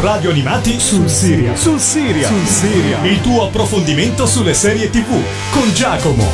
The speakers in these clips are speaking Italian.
Radio Animati sul Siria. Sul Siria. Sul Siria. Il tuo approfondimento sulle serie TV con Giacomo.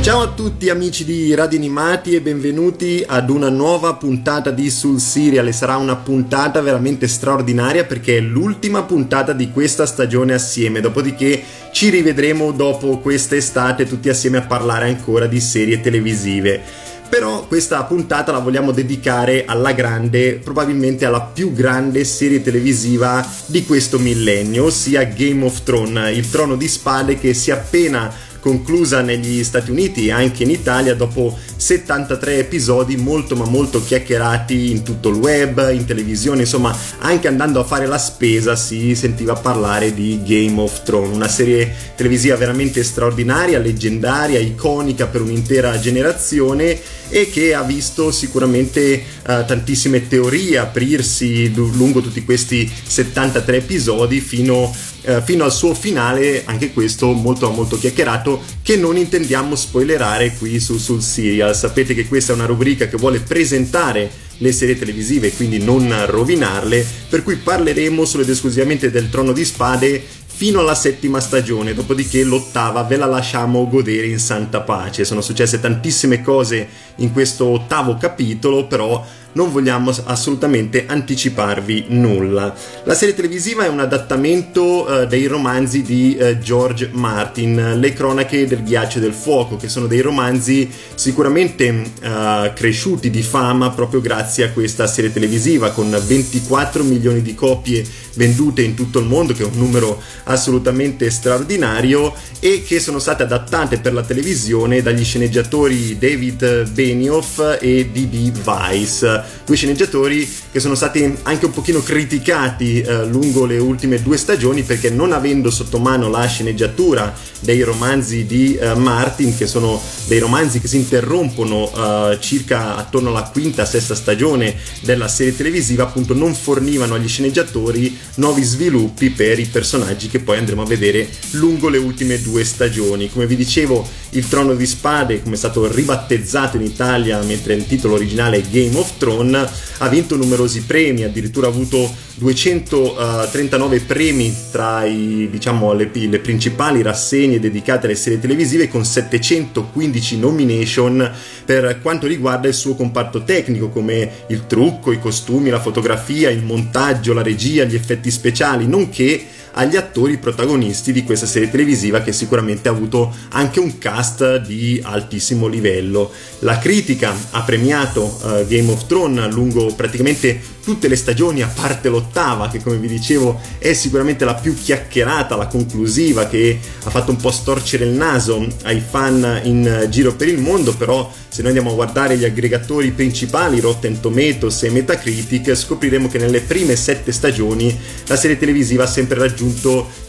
Ciao a tutti amici di Radio Animati e benvenuti ad una nuova puntata di Sul Serial sarà una puntata veramente straordinaria perché è l'ultima puntata di questa stagione assieme, dopodiché ci rivedremo dopo quest'estate tutti assieme a parlare ancora di serie televisive. Però questa puntata la vogliamo dedicare alla grande, probabilmente alla più grande serie televisiva di questo millennio, ossia Game of Thrones, il trono di spade che si è appena conclusa negli Stati Uniti e anche in Italia dopo 73 episodi molto ma molto chiacchierati in tutto il web, in televisione, insomma anche andando a fare la spesa si sentiva parlare di Game of Thrones, una serie televisiva veramente straordinaria, leggendaria, iconica per un'intera generazione e che ha visto sicuramente uh, tantissime teorie aprirsi lungo tutti questi 73 episodi fino eh, fino al suo finale, anche questo molto molto chiacchierato, che non intendiamo spoilerare qui su, sul serial. Sapete che questa è una rubrica che vuole presentare le serie televisive quindi non rovinarle, per cui parleremo solo ed esclusivamente del Trono di Spade fino alla settima stagione, dopodiché l'ottava ve la lasciamo godere in santa pace. Sono successe tantissime cose in questo ottavo capitolo, però non vogliamo assolutamente anticiparvi nulla. La serie televisiva è un adattamento uh, dei romanzi di uh, George Martin, Le cronache del ghiaccio e del fuoco, che sono dei romanzi sicuramente uh, cresciuti di fama proprio grazie a questa serie televisiva, con 24 milioni di copie vendute in tutto il mondo, che è un numero assolutamente straordinario, e che sono state adattate per la televisione dagli sceneggiatori David Benioff e D.B. Weiss due sceneggiatori che sono stati anche un pochino criticati eh, lungo le ultime due stagioni perché non avendo sotto mano la sceneggiatura dei romanzi di eh, Martin, che sono dei romanzi che si interrompono eh, circa attorno alla quinta, sesta stagione della serie televisiva, appunto non fornivano agli sceneggiatori nuovi sviluppi per i personaggi che poi andremo a vedere lungo le ultime due stagioni. Come vi dicevo, il Trono di Spade, come è stato ribattezzato in Italia, mentre il titolo originale è Game of Thrones, ha vinto numerosi premi, addirittura ha avuto 239 uh, premi tra i, diciamo, le, le, principali rassegne dedicate alle serie televisive con 715 nomination per quanto riguarda il suo comparto tecnico come il trucco, i costumi, la fotografia, il montaggio, la regia, gli effetti speciali, nonché agli attori protagonisti di questa serie televisiva che sicuramente ha avuto anche un cast di altissimo livello. La critica ha premiato uh, Game of Thrones lungo praticamente tutte le stagioni, a parte l'ottava, che come vi dicevo è sicuramente la più chiacchierata, la conclusiva, che ha fatto un po' storcere il naso ai fan in giro per il mondo, però se noi andiamo a guardare gli aggregatori principali, Rotten Tomatoes e Metacritic, scopriremo che nelle prime sette stagioni la serie televisiva ha sempre raggiunto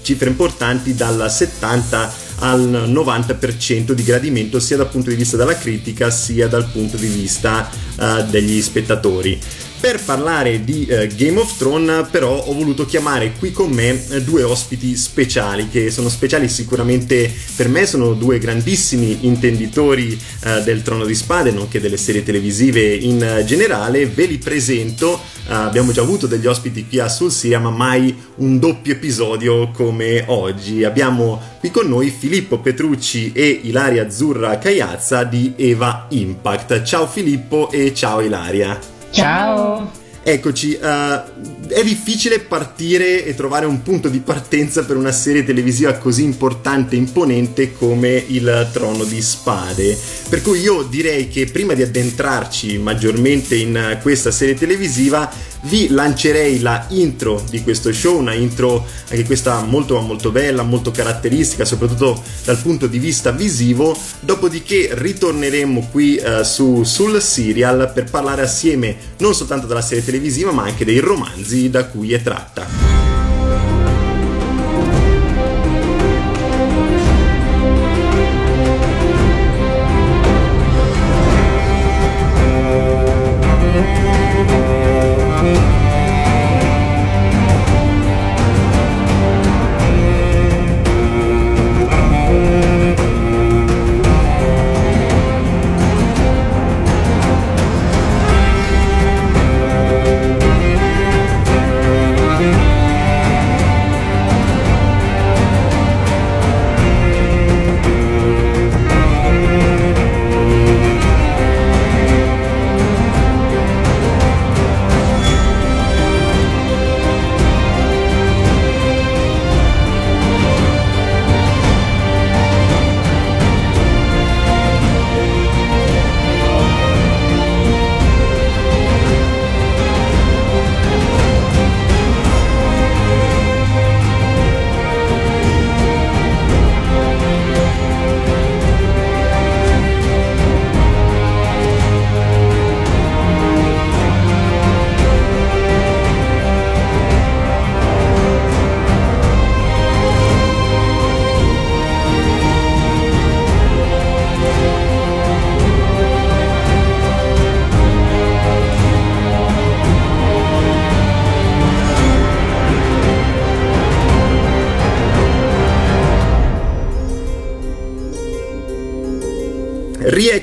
cifre importanti dal 70 al 90% di gradimento sia dal punto di vista della critica sia dal punto di vista uh, degli spettatori. Per parlare di eh, Game of Thrones però ho voluto chiamare qui con me eh, due ospiti speciali che sono speciali sicuramente per me, sono due grandissimi intenditori eh, del Trono di Spade nonché delle serie televisive in generale. Ve li presento, abbiamo già avuto degli ospiti qui a Sul Sia ma mai un doppio episodio come oggi. Abbiamo qui con noi Filippo Petrucci e Ilaria Azzurra Cagliazza di Eva Impact. Ciao Filippo e ciao Ilaria. Ciao! Eccoci, uh, è difficile partire e trovare un punto di partenza per una serie televisiva così importante e imponente come il Trono di Spade. Per cui io direi che prima di addentrarci maggiormente in questa serie televisiva vi lancerei la intro di questo show, una intro anche questa molto molto bella, molto caratteristica, soprattutto dal punto di vista visivo, dopodiché ritorneremo qui uh, su, sul serial per parlare assieme non soltanto della serie televisiva ma anche dei romanzi da cui è tratta.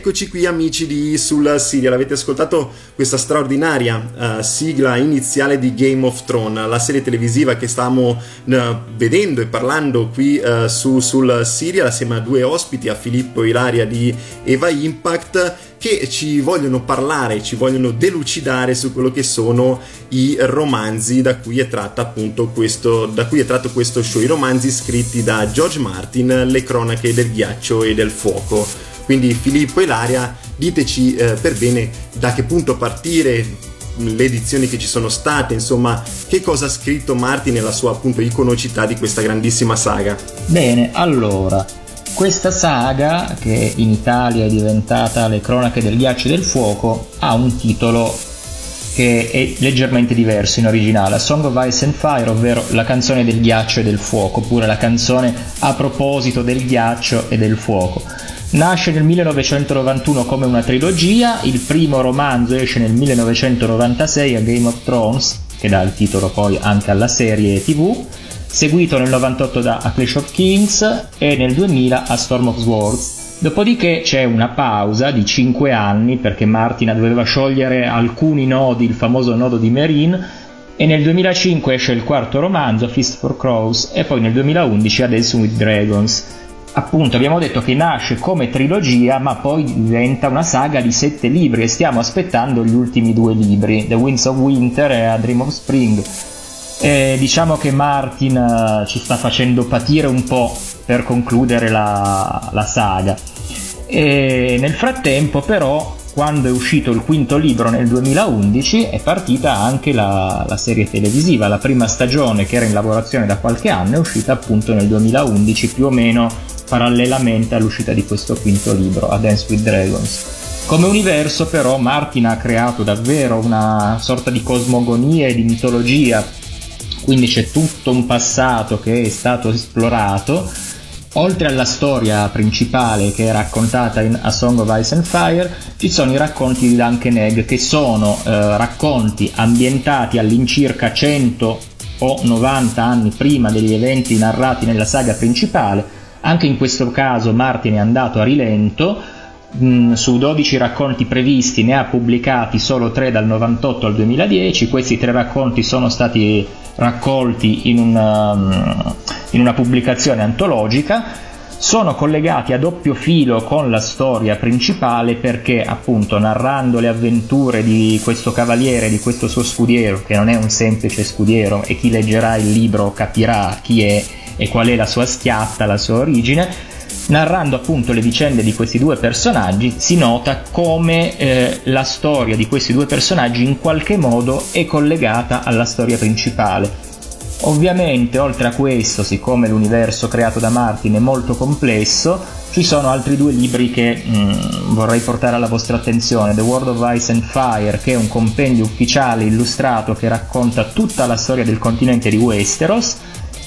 Rieccoci qui amici di Sul Serial, avete ascoltato questa straordinaria uh, sigla iniziale di Game of Thrones, la serie televisiva che stiamo uh, vedendo e parlando qui uh, su, sul Serial assieme a due ospiti, a Filippo e Ilaria di Eva Impact che ci vogliono parlare, ci vogliono delucidare su quello che sono i romanzi da cui è tratto appunto questo, da cui è tratto questo show, i romanzi scritti da George Martin, Le cronache del ghiaccio e del fuoco. Quindi Filippo e Laria, diteci eh, per bene da che punto partire, le edizioni che ci sono state, insomma, che cosa ha scritto Martin nella sua appunto iconocità di questa grandissima saga. Bene, allora, questa saga, che in Italia è diventata Le cronache del ghiaccio e del fuoco, ha un titolo che è leggermente diverso in originale, A Song of Ice and Fire, ovvero la canzone del ghiaccio e del fuoco, oppure la canzone a proposito del ghiaccio e del fuoco. Nasce nel 1991 come una trilogia, il primo romanzo esce nel 1996 a Game of Thrones, che dà il titolo poi anche alla serie TV, seguito nel 98 da A Clash of Kings e nel 2000 a Storm of Swords. Dopodiché c'è una pausa di 5 anni perché Martina doveva sciogliere alcuni nodi, il famoso nodo di Merin, e nel 2005 esce il quarto romanzo, Fist for Crows, e poi nel 2011 A Dance with Dragons appunto abbiamo detto che nasce come trilogia ma poi diventa una saga di sette libri e stiamo aspettando gli ultimi due libri, The Winds of Winter e A Dream of Spring. E diciamo che Martin uh, ci sta facendo patire un po' per concludere la, la saga. E nel frattempo però quando è uscito il quinto libro nel 2011 è partita anche la, la, serie televisiva, la prima stagione che era in lavorazione da qualche anno è uscita appunto nel 2011 più o meno parallelamente all'uscita di questo quinto libro, A Dance with Dragons. Come universo però Martin ha creato davvero una sorta di cosmogonia e di mitologia, quindi c'è tutto un passato che è stato esplorato, oltre alla storia principale che è raccontata in A Song of Ice and Fire, ci sono i racconti di Duncan Egg che sono eh, racconti ambientati all'incirca 100 o 90 anni prima degli eventi narrati nella saga principale, anche in questo caso Martin è andato a rilento, su 12 racconti previsti ne ha pubblicati solo 3 dal 98 al 2010, questi tre racconti sono stati raccolti in una, in una pubblicazione antologica, sono collegati a doppio filo con la storia principale perché appunto narrando le avventure di questo cavaliere, di questo suo scudiero, che non è un semplice scudiero e chi leggerà il libro capirà chi è e qual è la sua schiatta, la sua origine, narrando appunto le vicende di questi due personaggi si nota come eh, la storia di questi due personaggi in qualche modo è collegata alla storia principale. Ovviamente, oltre a questo, siccome l'universo creato da Martin è molto complesso, ci sono altri due libri che mm, vorrei portare alla vostra attenzione. The World of Ice and Fire, che è un compendio ufficiale illustrato che racconta tutta la storia del continente di Westeros,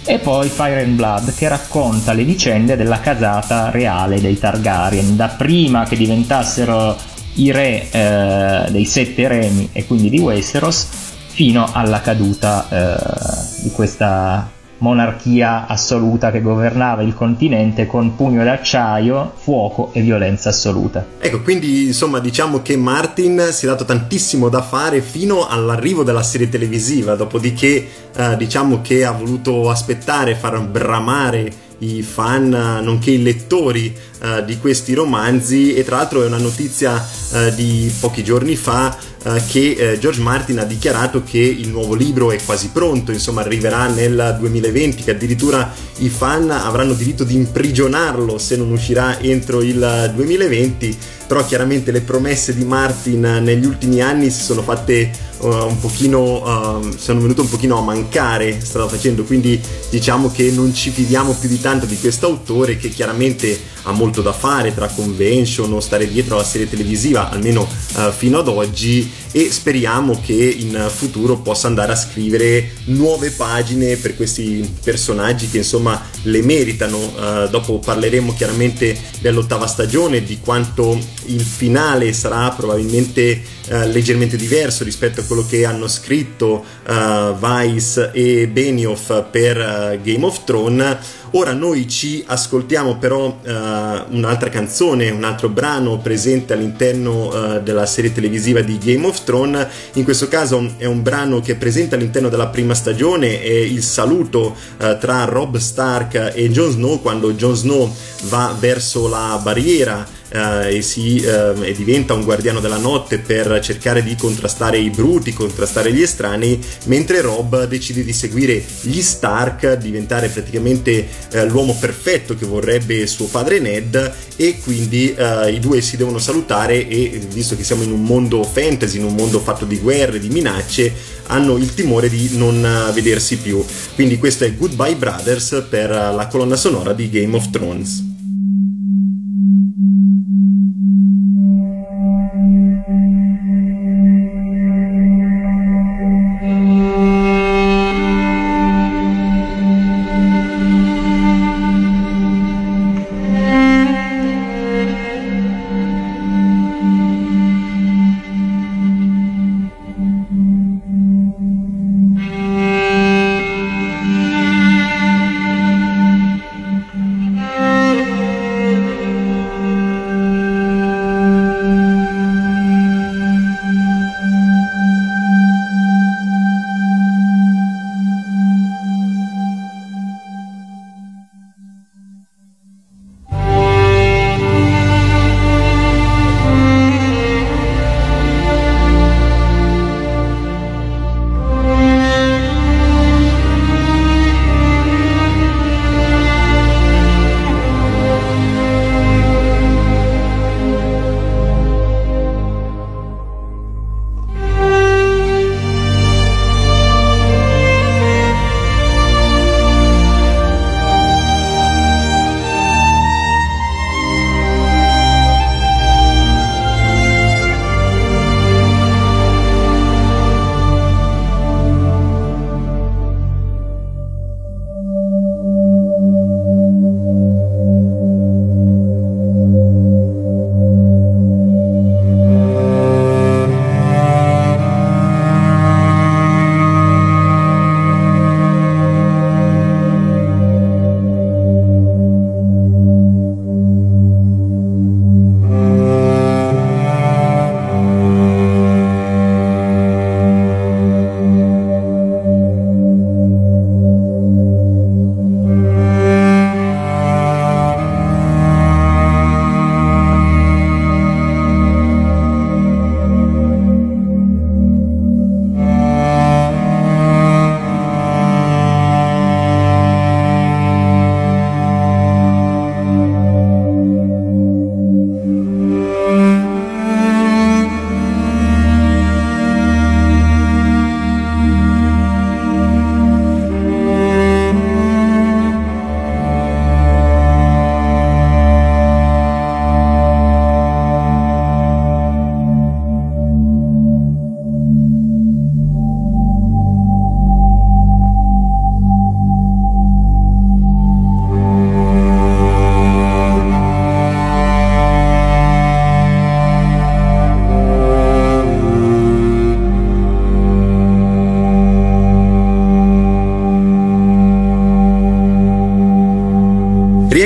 e poi Fire and Blood che racconta le vicende della casata reale dei Targaryen, da prima che diventassero i re eh, dei sette remi e quindi di Westeros fino alla caduta eh, di questa monarchia assoluta che governava il continente con pugno d'acciaio, fuoco e violenza assoluta. Ecco, quindi insomma diciamo che Martin si è dato tantissimo da fare fino all'arrivo della serie televisiva, dopodiché eh, diciamo che ha voluto aspettare, far bramare i fan nonché i lettori uh, di questi romanzi. E tra l'altro è una notizia uh, di pochi giorni fa uh, che George Martin ha dichiarato che il nuovo libro è quasi pronto, insomma arriverà nel 2020, che addirittura i fan avranno diritto di imprigionarlo se non uscirà entro il 2020 però chiaramente le promesse di Martin negli ultimi anni si sono fatte un pochino uh, sono venute un pochino a mancare strada facendo. Quindi diciamo che non ci fidiamo più di tanto di questo autore che chiaramente ha molto da fare tra convention o stare dietro alla serie televisiva almeno uh, fino ad oggi e speriamo che in futuro possa andare a scrivere nuove pagine per questi personaggi che insomma le meritano. Uh, dopo parleremo chiaramente dell'ottava stagione di quanto il finale sarà probabilmente uh, leggermente diverso rispetto a quello che hanno scritto uh, Vice e Benioff per Game of Thrones. Ora noi ci ascoltiamo però uh, un'altra canzone, un altro brano presente all'interno uh, della serie televisiva di Game of Thrones, in questo caso è un brano che è presente all'interno della prima stagione, è il saluto tra Rob Stark e Jon Snow quando Jon Snow va verso la barriera eh, e, si, eh, e, diventa un guardiano della notte per cercare di contrastare i bruti, contrastare gli estranei, mentre Rob decide di seguire gli Stark, diventare praticamente eh, l'uomo perfetto che vorrebbe suo padre Ned e quindi eh, i due si devono salutare e visto che siamo in un mondo fantasy, in un mondo fatto di guerre, di minacce, hanno il timore di non eh, vedersi più. Quindi questo è Goodbye Brothers per la colonna sonora di Game of Thrones.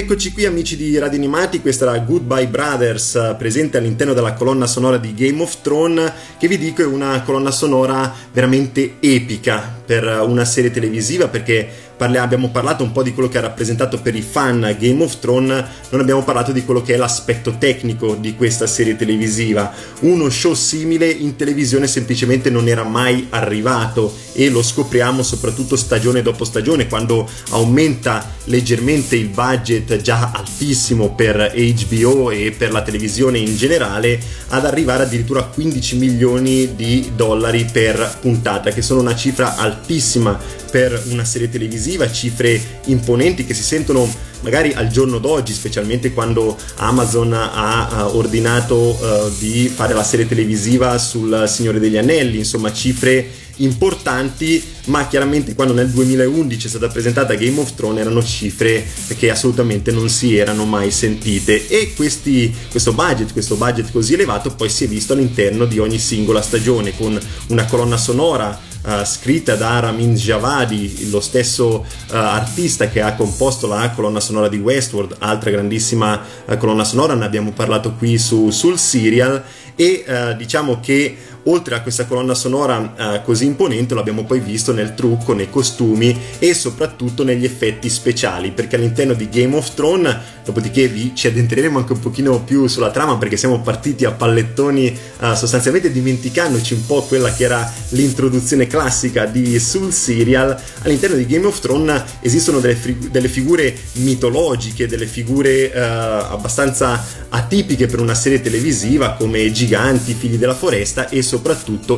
Eccoci qui amici di Radio Animati, questa era Goodbye Brothers eh, presente all'interno della colonna sonora di Game of Thrones che vi dico è una colonna sonora veramente epica per una serie televisiva perché parli- abbiamo parlato un po' di quello che ha rappresentato per i fan Game of Thrones, non abbiamo parlato di quello che è l'aspetto tecnico di questa serie televisiva. Uno show simile in televisione semplicemente non era mai arrivato e lo scopriamo soprattutto stagione dopo stagione quando aumenta leggermente il budget già altissimo per HBO e per la televisione in generale ad arrivare addirittura a 15 milioni di dollari per puntata che sono una cifra altissima per una serie televisiva, cifre imponenti che si sentono magari al giorno d'oggi, specialmente quando Amazon ha ordinato uh, di fare la serie televisiva sul Signore degli Anelli, insomma cifre importanti, ma chiaramente quando nel 2011 è stata presentata Game of Thrones erano cifre che assolutamente non si erano mai sentite. E questi, questo budget, questo budget così elevato poi si è visto all'interno di ogni singola stagione con una colonna sonora uh, scritta da Ramin Javadi, lo stesso uh, artista che ha composto la colonna sonora di Westworld, altra grandissima uh, colonna sonora, ne abbiamo parlato qui su, sul serial. E diciamo che oltre a questa colonna sonora eh, così imponente l'abbiamo poi visto nel trucco, nei costumi e soprattutto negli effetti speciali perché all'interno di Game of Thrones dopodiché vi ci addentreremo anche un pochino più sulla trama perché siamo partiti a pallettoni eh, sostanzialmente dimenticandoci un po' quella che era l'introduzione classica di Soul Serial all'interno di Game of Thrones esistono delle, fig- delle figure mitologiche delle figure eh, abbastanza atipiche per una serie televisiva come giganti, figli della foresta e soprattutto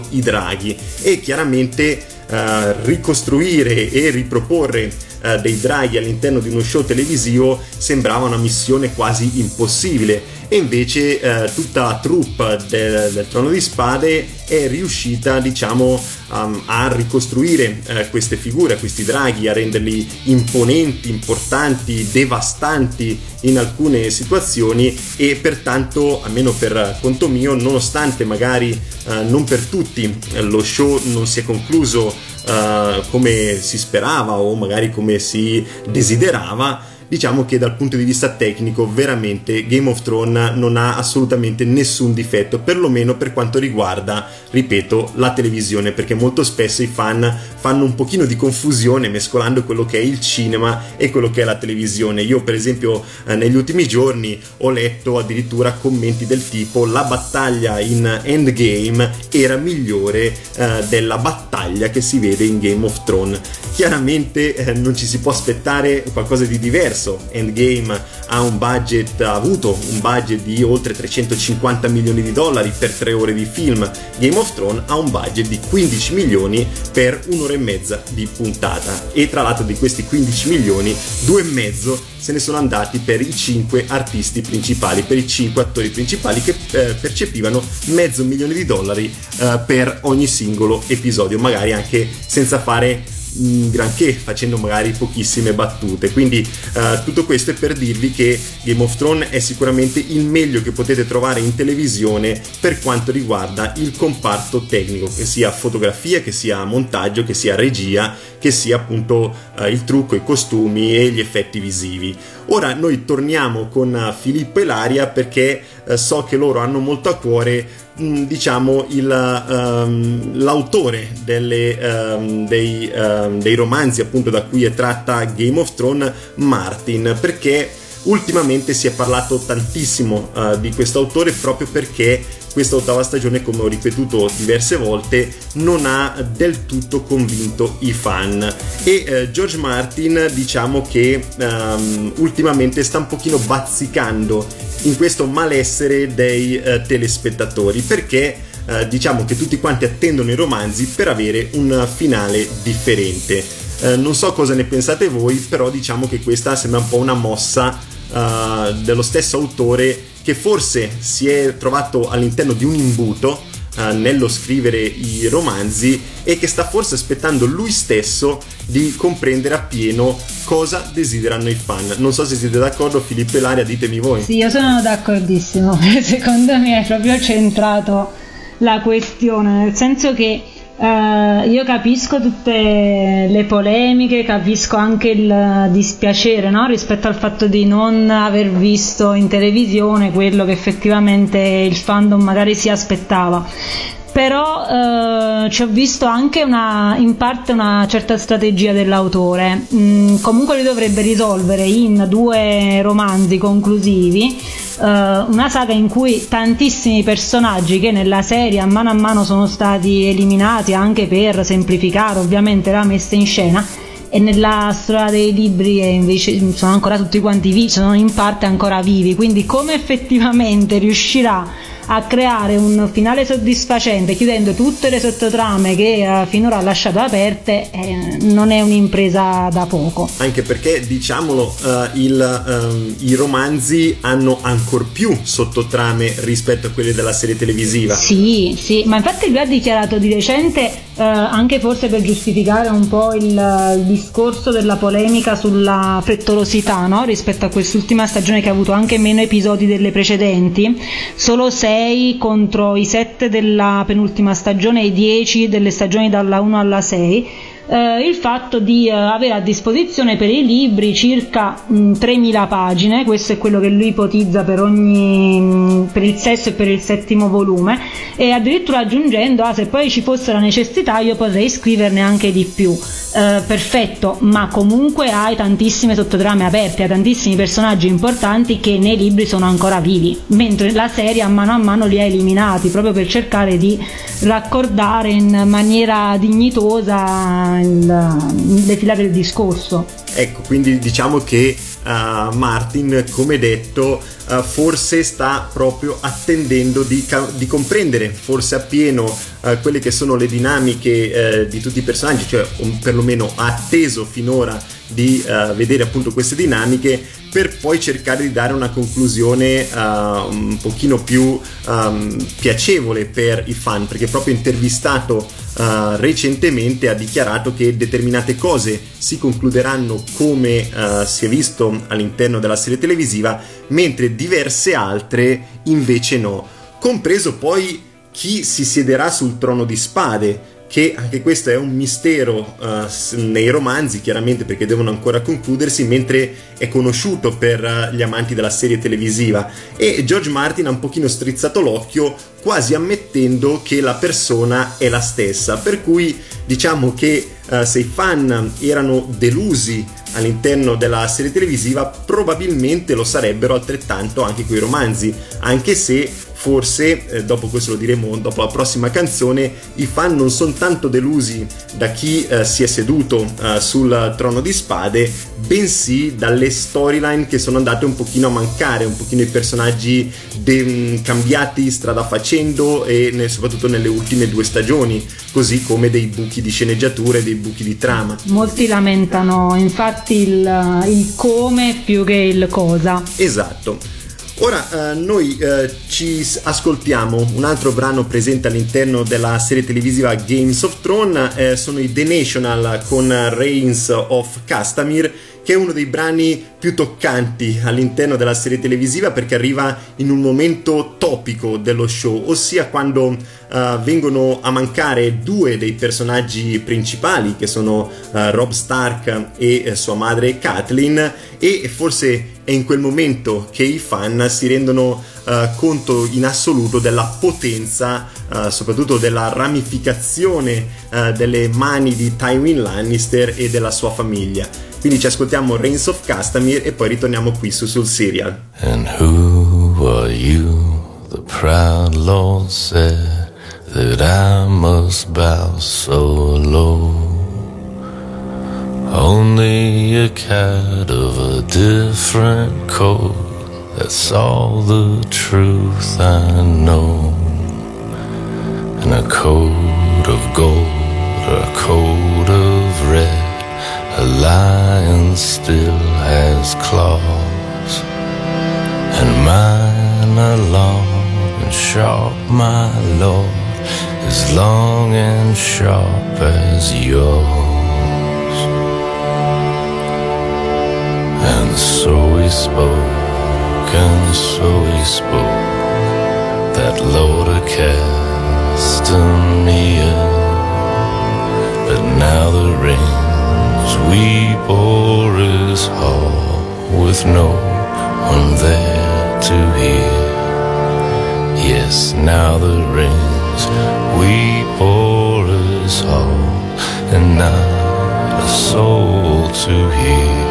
i draghi e chiaramente eh, ricostruire e riproporre eh, dei draghi all'interno di uno show televisivo sembrava una missione quasi impossibile. E invece eh, tutta la troupe del, del, Trono di Spade è riuscita diciamo um, a ricostruire eh, queste figure, questi draghi, a renderli imponenti, importanti, devastanti in alcune situazioni e pertanto, almeno per conto mio, nonostante magari eh, non per tutti lo show non si è concluso Uh, come si sperava o magari come si desiderava, diciamo che dal punto di vista tecnico veramente Game of Thrones non ha assolutamente nessun difetto, perlomeno per quanto riguarda, ripeto, la televisione, perché molto spesso i fan fanno un pochino di confusione mescolando quello che è il cinema e quello che è la televisione. Io per esempio eh, negli ultimi giorni ho letto addirittura commenti del tipo la battaglia in Endgame era migliore eh, della battaglia che si vede in Game of Thrones. Chiaramente eh, non ci si può aspettare qualcosa di diverso diverso. Endgame ha un budget, ha avuto un budget di oltre 350 milioni di dollari per tre ore di film. Game of Thrones ha un budget di 15 milioni per un'ora e mezza di puntata. E tra l'altro di questi 15 milioni, due e mezzo se ne sono andati per i 5 artisti principali, per i 5 attori principali che eh, percepivano mezzo milione di dollari eh, per ogni singolo episodio, magari anche senza fare granché facendo magari pochissime battute. Quindi uh, tutto questo è per dirvi che Game of Thrones è sicuramente il meglio che potete trovare in televisione per quanto riguarda il comparto tecnico che sia fotografia che sia montaggio che sia regia che sia appunto uh, il trucco i costumi e gli effetti visivi. Ora noi torniamo con Filippo e Laria perché uh, so che loro hanno molto a cuore Mm, diciamo il, um, l'autore delle, um, dei, um, dei, romanzi appunto da cui è tratta Game of Thrones Martin. Perché ultimamente si è parlato tantissimo uh, di questo autore proprio perché questa ottava stagione come ho ripetuto diverse volte non ha del tutto convinto i fan e uh, George Martin diciamo che ultimamente sta un pochino bazzicando in questo malessere dei uh, telespettatori perché uh, diciamo che tutti quanti attendono i romanzi per avere un finale differente. Uh, non so cosa ne pensate voi, però diciamo che questa sembra un po' una mossa dello stesso autore che forse si è trovato all'interno di un imbuto uh, nello scrivere i romanzi e che sta forse aspettando lui stesso di comprendere appieno cosa desiderano i fan. Non so se siete d'accordo, Filippo e Laria, ditemi voi. Sì, io sono d'accordissimo. Secondo me hai proprio centrato la questione, nel senso che Uh, io capisco tutte le polemiche, capisco anche il dispiacere no? rispetto al fatto di non aver visto in televisione quello che effettivamente il fandom magari si aspettava però eh, ci ho visto anche una, in parte una certa strategia dell'autore. Mm, comunque lui dovrebbe risolvere in due romanzi conclusivi eh, una saga in cui tantissimi personaggi che nella serie a mano a mano sono stati eliminati anche per semplificare ovviamente la messa in scena e nella storia dei libri invece sono ancora tutti quanti vivi, sono in parte ancora vivi, quindi come effettivamente riuscirà a creare un finale soddisfacente chiudendo tutte le sottotrame che uh, finora ha lasciato aperte eh, non è un'impresa da poco. Anche perché diciamolo, uh, il, um, i romanzi hanno ancora più sottotrame rispetto a quelle della serie televisiva. Sì, sì, ma infatti lui ha dichiarato di recente, uh, anche forse per giustificare un po' il, il, discorso della polemica sulla frettolosità no? rispetto a quest'ultima stagione che ha avuto anche meno episodi delle precedenti, solo se 6 contro i 7 della penultima stagione e i 10 delle stagioni dalla 1 alla 6 eh, il fatto di eh, avere a disposizione per i libri circa mh, 3.000 pagine, questo è quello che lui ipotizza per, ogni, mh, per il sesto e per il settimo volume, e addirittura aggiungendo, ah, se poi ci fosse la necessità io potrei scriverne anche di più. Eh, perfetto, ma comunque hai tantissime sottotrame aperte, hai tantissimi personaggi importanti che nei libri sono ancora vivi, mentre la serie a mano a mano li ha eliminati proprio per cercare di raccordare in maniera dignitosa il, le fila del discorso. Ecco, quindi diciamo che uh, Martin, come detto, uh, forse sta proprio attendendo di, di comprendere forse appieno uh, quelle che sono le dinamiche di tutti i personaggi, cioè um, perlomeno ha atteso finora di vedere appunto queste dinamiche per poi cercare di dare una conclusione uh, un pochino più um, piacevole per i fan, perché proprio intervistato uh, recentemente ha dichiarato che determinate cose si concluderanno come uh, si è visto all'interno della serie televisiva, mentre diverse altre invece no, compreso poi chi si siederà sul trono di spade che anche questo è un mistero uh, nei romanzi, chiaramente perché devono ancora concludersi, mentre è conosciuto per uh, gli amanti della serie televisiva. E George Martin ha un pochino strizzato l'occhio, quasi ammettendo che la persona è la stessa. Per cui diciamo che uh, se i fan erano delusi all'interno della serie televisiva, probabilmente lo sarebbero altrettanto anche quei romanzi, anche se forse, eh, dopo questo lo diremo dopo la prossima canzone, i fan non sono tanto delusi da chi eh, si è seduto eh, sul trono di spade, bensì dalle storyline che sono andate un pochino a mancare, un pochino i personaggi de- cambiati strada facendo e ne- soprattutto nelle ultime due stagioni, così come dei buchi di sceneggiatura e dei buchi di trama. Molti lamentano infatti il, il come più che il cosa. Esatto. Ora eh, noi eh, ci ascoltiamo. Un altro brano presente all'interno della serie televisiva Games of Thrones, eh, sono i The National con Reigns of Castamir che è uno dei brani più toccanti all'interno della serie televisiva perché arriva in un momento topico dello show, ossia quando uh, vengono a mancare due dei personaggi principali che sono uh, Rob Stark e uh, sua madre Kathleen e forse è in quel momento che i fan si rendono conto in assoluto della potenza, soprattutto della ramificazione delle mani di Tywin Lannister e della sua famiglia. Quindi ci ascoltiamo Reigns of Castamir e poi ritorniamo qui su sul serial. And who are you? The proud Lord said that I must bow so low. Only a cat of a different coat. That's all the truth I know. And a coat of gold a coat lion still has claws, and mine are long and sharp, my lord, as long and sharp as yours. And so he spoke, and so he spoke, that Lord of Castamere. But now the ring we bore his hall with no one there to hear. Yes, now the rains weep bore his hall, and not a soul to hear.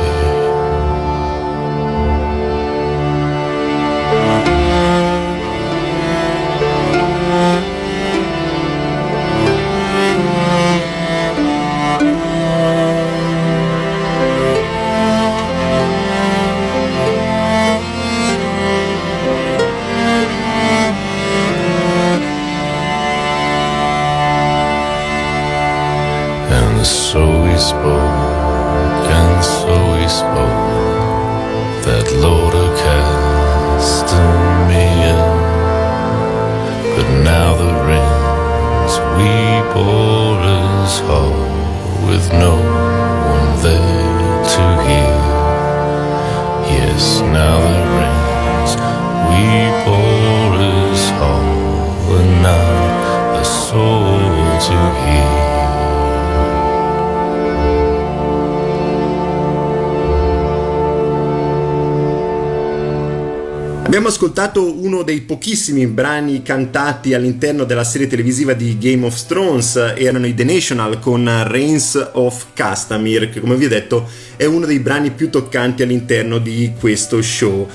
Ascoltato uno dei pochissimi brani cantati all'interno della serie televisiva di Game of Thrones, erano i The National con Reigns of Castamir, che come vi ho detto è uno dei brani più toccanti all'interno di questo show.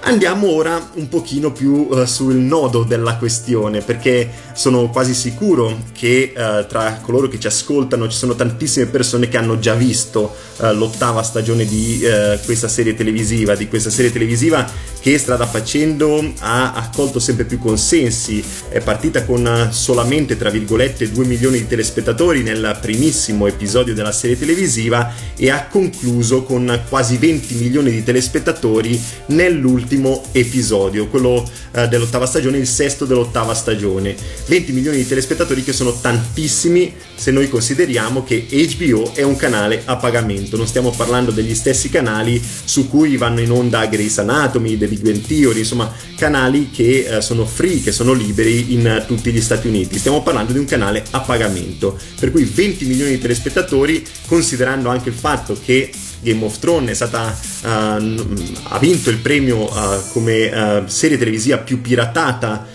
Andiamo ora un pochino più uh, sul nodo della questione, perché sono quasi sicuro che uh, tra coloro che ci ascoltano ci sono tantissime persone che hanno già visto uh, l'ottava stagione di questa serie televisiva, di questa serie televisiva che strada facendo ha accolto sempre più consensi, è partita con solamente tra virgolette 2 milioni di telespettatori nel primissimo episodio della serie televisiva e ha concluso con quasi 20 milioni di telespettatori nell'ultimo episodio, quello eh, dell'ottava stagione, il sesto dell'ottava stagione. 20 milioni di telespettatori che sono tantissimi se noi consideriamo che HBO è un canale a pagamento, non stiamo parlando degli stessi canali su cui vanno in onda Grey's Anatomy, The Big Bang Theory, insomma canali che eh, sono free, che sono liberi in tutti gli Stati Uniti. Stiamo parlando di un canale a pagamento, per cui 20 milioni di telespettatori, considerando anche il fatto che Game of Thrones è stata, uh, ha vinto il premio uh, come uh, serie televisiva più piratata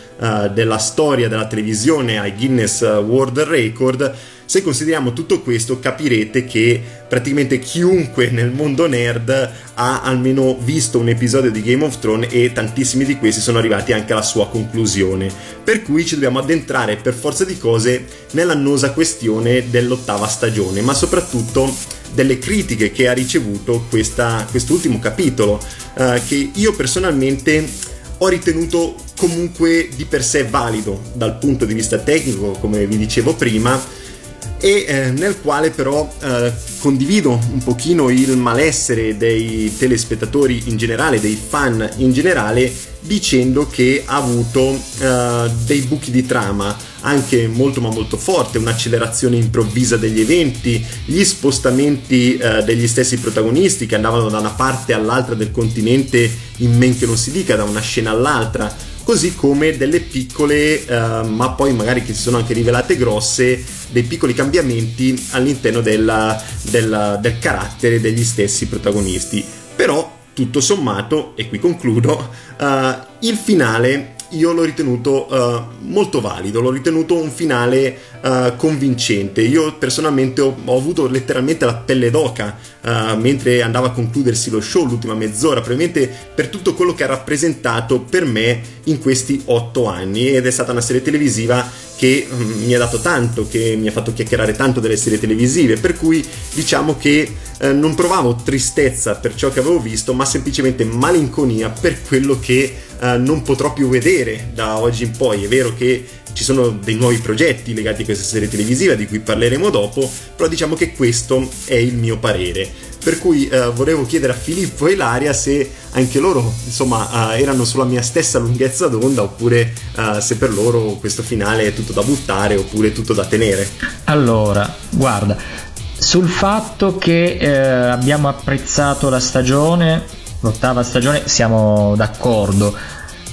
della storia della televisione ai Guinness World Record se consideriamo tutto questo capirete che praticamente chiunque nel mondo nerd ha almeno visto un episodio di Game of Thrones e tantissimi di questi sono arrivati anche alla sua conclusione. Per cui ci dobbiamo addentrare per forza di cose nell'annosa questione dell'ottava stagione, ma soprattutto delle critiche che ha ricevuto questa, quest'ultimo capitolo, eh, che io personalmente ho ritenuto comunque di per sé valido dal punto di vista tecnico, come vi dicevo prima, e eh, nel quale però eh, condivido un pochino il malessere dei telespettatori in generale, dei fan in generale, dicendo che ha avuto eh, dei buchi di trama anche molto ma molto forte, un'accelerazione improvvisa degli eventi, gli spostamenti eh, degli stessi protagonisti che andavano da una parte all'altra del continente in men che non si dica, da una scena all'altra così come delle piccole, uh, ma poi magari che si sono anche rivelate grosse, dei piccoli cambiamenti all'interno della, della, del carattere degli stessi protagonisti. Però, tutto sommato, e qui concludo, uh, il finale io l'ho ritenuto uh, molto valido, l'ho ritenuto un finale uh, convincente. Io personalmente ho, ho, avuto letteralmente la pelle d'oca uh, mentre andava a concludersi lo show, l'ultima mezz'ora, probabilmente per tutto quello che ha rappresentato per me in questi otto anni ed è stata una serie televisiva che um, mi ha dato tanto, che mi ha fatto chiacchierare tanto delle serie televisive, per cui diciamo che non provavo tristezza per ciò che avevo visto, ma semplicemente malinconia per quello che eh, non potrò più vedere da oggi in poi. È vero che ci sono dei nuovi progetti legati a questa serie televisiva di cui parleremo dopo, però diciamo che questo è il mio parere. Per cui eh, volevo chiedere a Filippo e Ilaria se anche loro insomma eh, erano sulla mia stessa lunghezza d'onda oppure eh, se per loro questo finale è tutto da buttare oppure tutto da tenere. Allora, guarda, sul fatto che eh, abbiamo apprezzato la stagione, l'ottava stagione, siamo d'accordo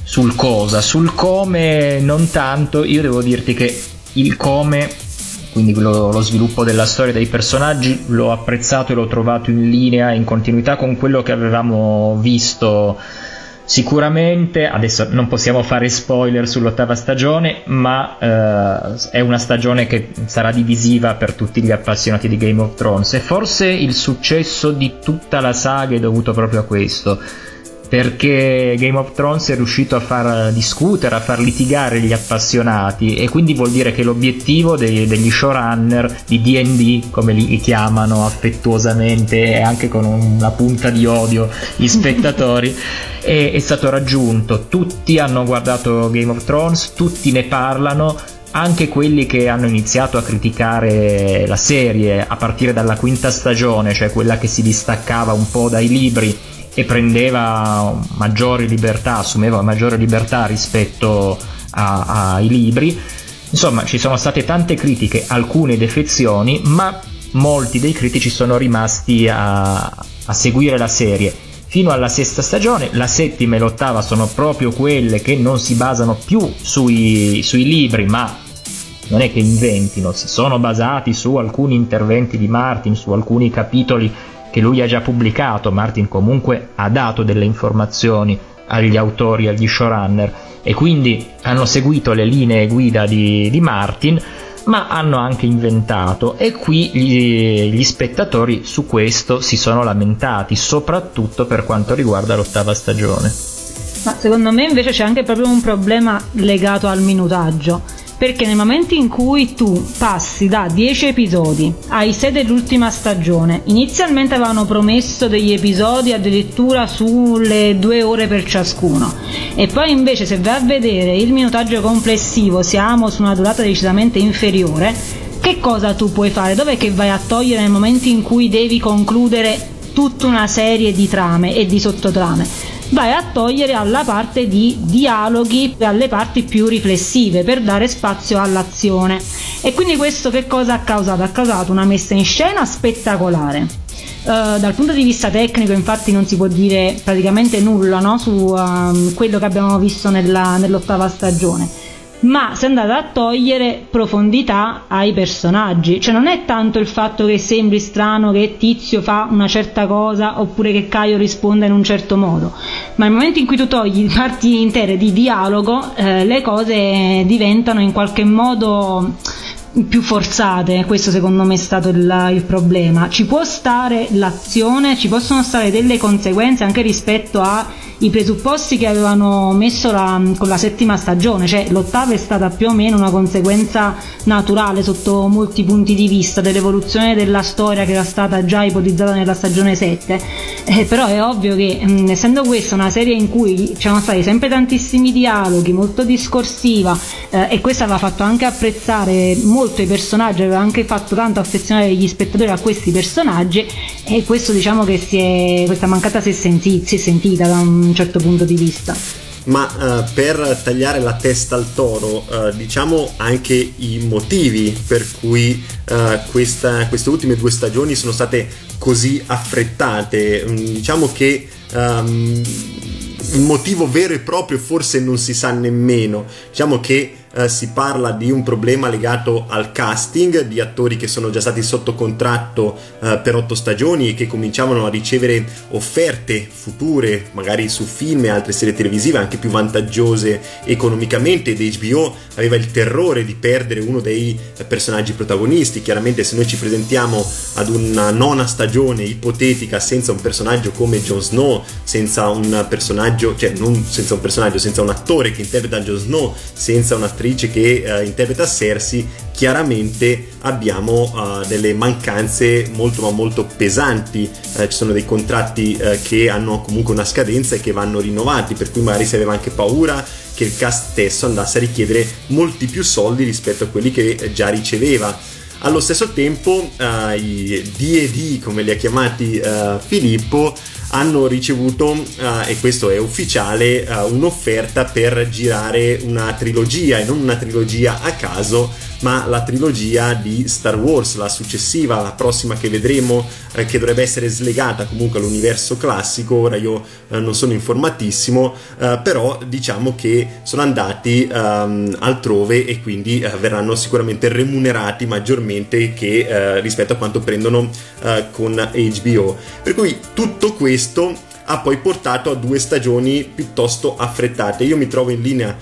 sul cosa, sul come non tanto, io devo dirti che il come, quindi lo, lo, sviluppo della storia dei personaggi, l'ho apprezzato e l'ho trovato in linea, in continuità con quello che avevamo visto. Sicuramente, adesso non possiamo fare spoiler sull'ottava stagione, ma eh, è una stagione che sarà divisiva per tutti gli appassionati di Game of Thrones. E forse il successo di tutta la saga è dovuto proprio a questo perché Game of Thrones è riuscito a far discutere, a far litigare gli appassionati e quindi vuol dire che l'obiettivo dei, degli showrunner di D&D, come li chiamano affettuosamente e anche con una punta di odio gli spettatori, è, è stato raggiunto. Tutti hanno guardato Game of Thrones, tutti ne parlano, anche quelli che hanno iniziato a criticare la serie a partire dalla quinta stagione, cioè quella che si distaccava un po' dai libri e prendeva maggiori libertà, assumeva maggiore libertà rispetto ai libri. Insomma, ci sono state tante critiche, alcune defezioni, ma molti dei critici sono rimasti a, a seguire la serie fino alla sesta stagione. La settima e l'ottava sono proprio quelle che non si basano più sui, sui libri, ma non è che inventino, si sono basati su alcuni interventi di Martin, su alcuni capitoli che lui ha già pubblicato, Martin comunque ha dato delle informazioni agli autori, agli showrunner e quindi hanno seguito le linee guida di, di Martin ma hanno anche inventato e qui gli, gli, spettatori su questo si sono lamentati, soprattutto per quanto riguarda l'ottava stagione. Ma secondo me invece c'è anche proprio un problema legato al minutaggio perché nel momento in cui tu passi da 10 episodi ai 6 dell'ultima stagione, inizialmente avevano promesso degli episodi addirittura sulle 2 ore per ciascuno e poi invece se vai a vedere il minutaggio complessivo siamo su una durata decisamente inferiore, che cosa tu puoi fare? Dov'è che vai a togliere nel momento in cui devi concludere tutta una serie di trame e di sottotrame? Vai a togliere alla parte di dialoghi alle parti più riflessive per dare spazio all'azione. E quindi questo che cosa ha causato? Ha causato una messa in scena spettacolare. Uh, dal punto di vista tecnico infatti non si può dire praticamente nulla no? su uh, quello che abbiamo visto nella, nell'ottava stagione ma si è andata a togliere profondità ai personaggi. Cioè non è tanto il fatto che sembri strano che Tizio fa una certa cosa oppure che Caio risponda in un certo modo, ma nel momento in cui tu togli parti intere di dialogo, eh, le cose diventano in qualche modo più forzate, questo secondo me è stato il, il, problema. Ci può stare l'azione, ci possono stare delle conseguenze anche rispetto ai presupposti che avevano messo la, con la settima stagione, cioè l'ottava è stata più o meno una conseguenza naturale sotto molti punti di vista dell'evoluzione della storia che era stata già ipotizzata nella stagione 7, eh, però è ovvio che mh, essendo questa una serie in cui c'erano stati sempre tantissimi dialoghi, molto discorsiva eh, e questo aveva fatto anche apprezzare molto molto i personaggi, aveva anche fatto tanto affezionare gli spettatori a questi personaggi e questo diciamo che è, questa mancata si è, senti, si è sentita da un certo punto di vista ma uh, per tagliare la testa al toro, uh, diciamo anche i motivi per cui uh, questa, queste ultime due stagioni sono state così affrettate. Mm, diciamo che um, il motivo vero e proprio forse non si sa nemmeno. Diciamo che eh, si parla di un problema legato al casting di attori che sono già stati sotto contratto eh, per otto stagioni e che cominciavano a ricevere offerte future, magari su film e altre serie televisive anche più vantaggiose economicamente ed HBO aveva il terrore di perdere uno dei personaggi protagonisti. Chiaramente se noi ci presentiamo ad una nona stagione ipotetica senza un personaggio come Jon Snow, senza un personaggio, cioè non senza un personaggio, senza un attore che interpreta Jon Snow, senza un un'attrice che uh, interpreta Cersei, chiaramente abbiamo uh, delle mancanze molto ma molto pesanti. Uh, ci sono dei contratti che hanno comunque una scadenza e che vanno rinnovati, per cui magari si aveva anche paura che il cast stesso andasse a richiedere molti più soldi rispetto a quelli che già riceveva. Allo stesso tempo uh, i D&D, come li ha chiamati Filippo, hanno ricevuto, uh, e questo è ufficiale, un'offerta per girare una trilogia, e non una trilogia a caso, ma la trilogia di Star Wars, la successiva, la prossima che vedremo, eh, che dovrebbe essere slegata comunque all'universo classico. Ora io eh, non sono informatissimo, eh, però diciamo che sono andati ehm, altrove e quindi eh, verranno sicuramente remunerati maggiormente che eh, rispetto a quanto prendono eh, con HBO. Per cui tutto questo ha poi portato a due stagioni piuttosto affrettate. Io mi trovo in linea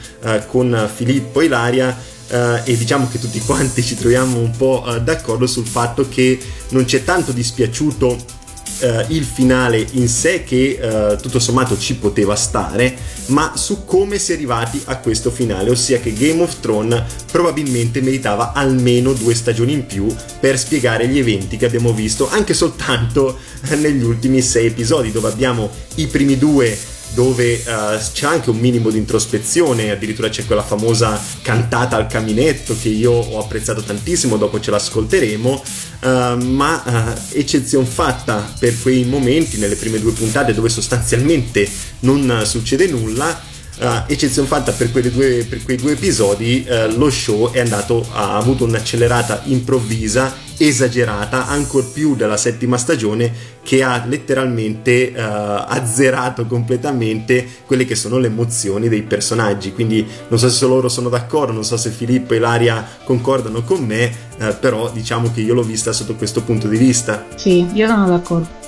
con Filippo Ilaria Uh, e diciamo che tutti quanti ci troviamo un po' uh, d'accordo sul fatto che non c'è tanto dispiaciuto uh, il finale in sé che tutto sommato ci poteva stare, ma su come si è arrivati a questo finale, ossia che Game of Thrones probabilmente meritava almeno due stagioni in più per spiegare gli eventi che abbiamo visto anche soltanto negli ultimi sei episodi, dove abbiamo i primi due dove uh, c'è anche un minimo di introspezione, addirittura c'è quella famosa cantata al caminetto che io ho apprezzato tantissimo, dopo ce l'ascolteremo, uh, ma uh, eccezione fatta per quei momenti nelle prime due puntate dove sostanzialmente non succede nulla. Uh, eccezione fatta per, due, per, quei due episodi, uh, lo show è andato, ha avuto un'accelerata improvvisa esagerata ancor più della settima stagione che ha letteralmente uh, azzerato completamente quelle che sono le emozioni dei personaggi. Quindi non so se loro sono d'accordo non so se Filippo e Laria concordano con me uh, però diciamo che io l'ho vista sotto questo punto di vista. Sì io sono d'accordo.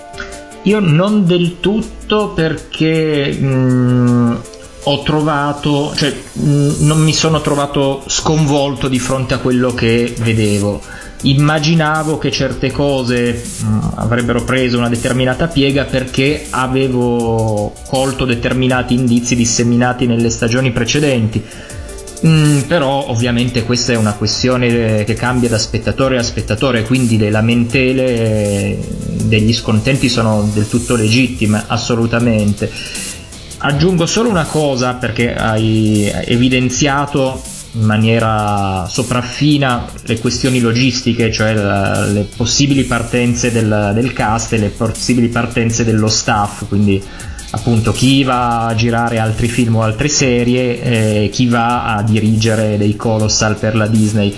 Io non del tutto perché mh, ho trovato, cioè mh, non mi sono trovato sconvolto di fronte a quello che vedevo. Immaginavo che certe cose mh, avrebbero preso una determinata piega perché avevo colto determinati indizi disseminati nelle stagioni precedenti. Mm, però ovviamente questa è una questione che cambia da spettatore a spettatore, quindi le lamentele degli scontenti sono del tutto legittime, assolutamente. Aggiungo solo una cosa perché hai evidenziato in maniera sopraffina le questioni logistiche, cioè la, le possibili partenze del, del, cast e le possibili partenze dello staff, quindi appunto chi va a girare altri film o altre serie, eh, chi va a dirigere dei colossal per la Disney.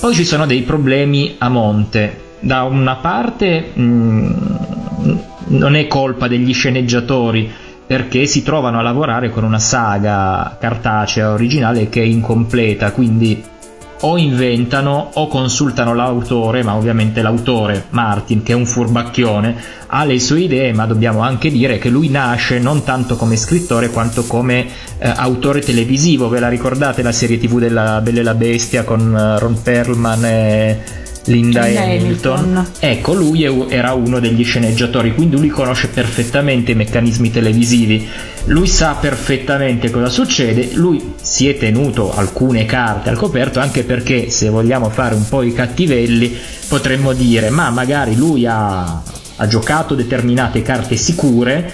Poi ci sono dei problemi a monte. Da una parte mh, mm, non è colpa degli sceneggiatori, perché si trovano a lavorare con una saga cartacea originale che è incompleta, quindi o inventano o consultano l'autore, ma ovviamente l'autore, Martin, che è un furbacchione, ha le sue idee, ma dobbiamo anche dire che lui nasce non tanto come scrittore quanto come eh, autore televisivo. Ve la ricordate la serie tv della Bella e la Bestia con uh, Ron Perlman e Linda Hamilton. Hamilton. Ecco, lui era uno degli sceneggiatori, quindi lui conosce perfettamente i meccanismi televisivi, lui sa perfettamente cosa succede, lui si è tenuto alcune carte al coperto anche perché se vogliamo fare un po' i cattivelli potremmo dire ma magari lui ha, ha giocato determinate carte sicure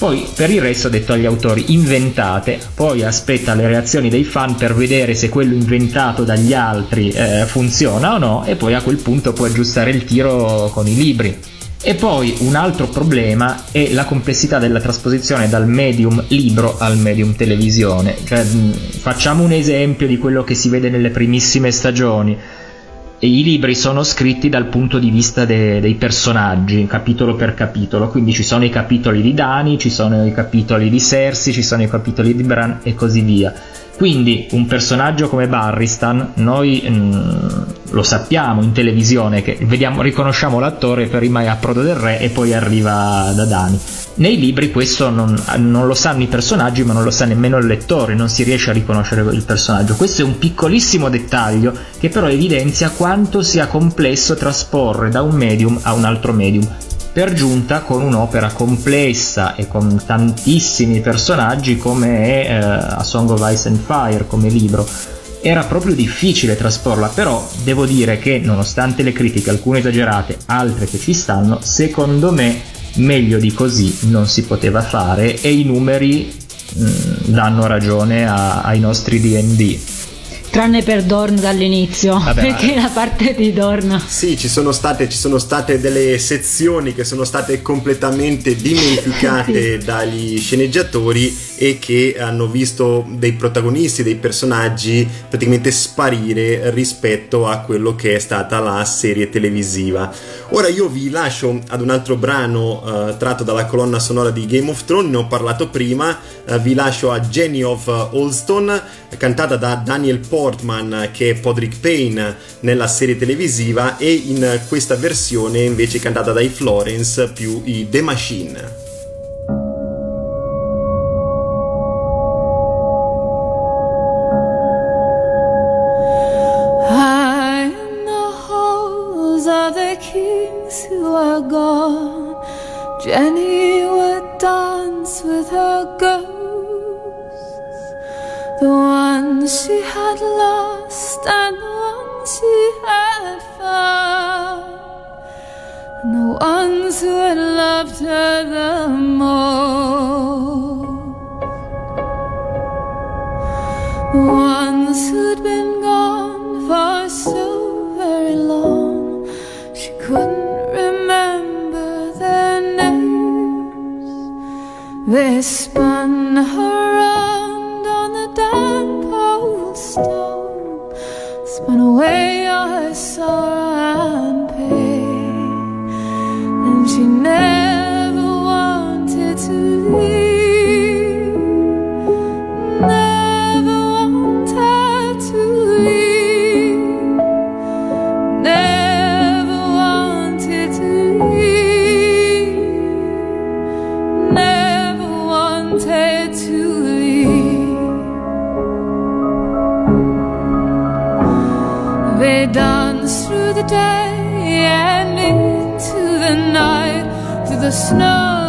poi per il resto ha detto agli autori inventate, poi aspetta le reazioni dei fan per vedere se quello inventato dagli altri eh, funziona o no e poi a quel punto può aggiustare il tiro con i libri. E poi un altro problema è la complessità della trasposizione dal medium libro al medium televisione. Cioè, facciamo un esempio di quello che si vede nelle primissime stagioni e i libri sono scritti dal punto di vista de- dei personaggi, capitolo per capitolo, quindi ci sono i capitoli di Dani, ci sono i capitoli di Cersei, ci sono i capitoli di Bran e così via. Quindi un personaggio come Barristan, noi mh, mm, lo sappiamo in televisione, che vediamo, riconosciamo l'attore, prima è Approdo del Re e poi arriva da Dani. Nei libri questo non, non, lo sanno i personaggi, ma non lo sa nemmeno il lettore, non si riesce a riconoscere il personaggio. Questo è un piccolissimo dettaglio che però evidenzia quanto sia complesso trasporre da un medium a un altro medium per giunta con un'opera complessa e con tantissimi personaggi come è eh, A Song of Ice and Fire come libro. Era proprio difficile trasporla, però devo dire che nonostante le critiche, alcune esagerate, altre che ci stanno, secondo me meglio di così non si poteva fare e i numeri mh, mm, danno ragione a, ai nostri DD tranne per Dorn dall'inizio Vabbè, perché la parte di Dorn sì ci sono, state, ci sono state delle sezioni che sono state completamente dimenticate sì. dagli sceneggiatori e che hanno visto dei protagonisti dei personaggi praticamente sparire rispetto a quello che è stata la serie televisiva ora io vi lascio ad un altro brano uh, tratto dalla colonna sonora di Game of Thrones ne ho parlato prima uh, vi lascio a Jenny of Olston cantata da Daniel Portman che è Podrick Payne nella serie televisiva e in questa versione invece cantata dai Florence più i The Machine. Jenny would dance with her ghosts, the ones she had lost and the ones she had found, and the ones who had loved her the most. The ones who'd They spun her round on the damp old stone, spun away all her sorrow and pain, and she never wanted to leave. The snow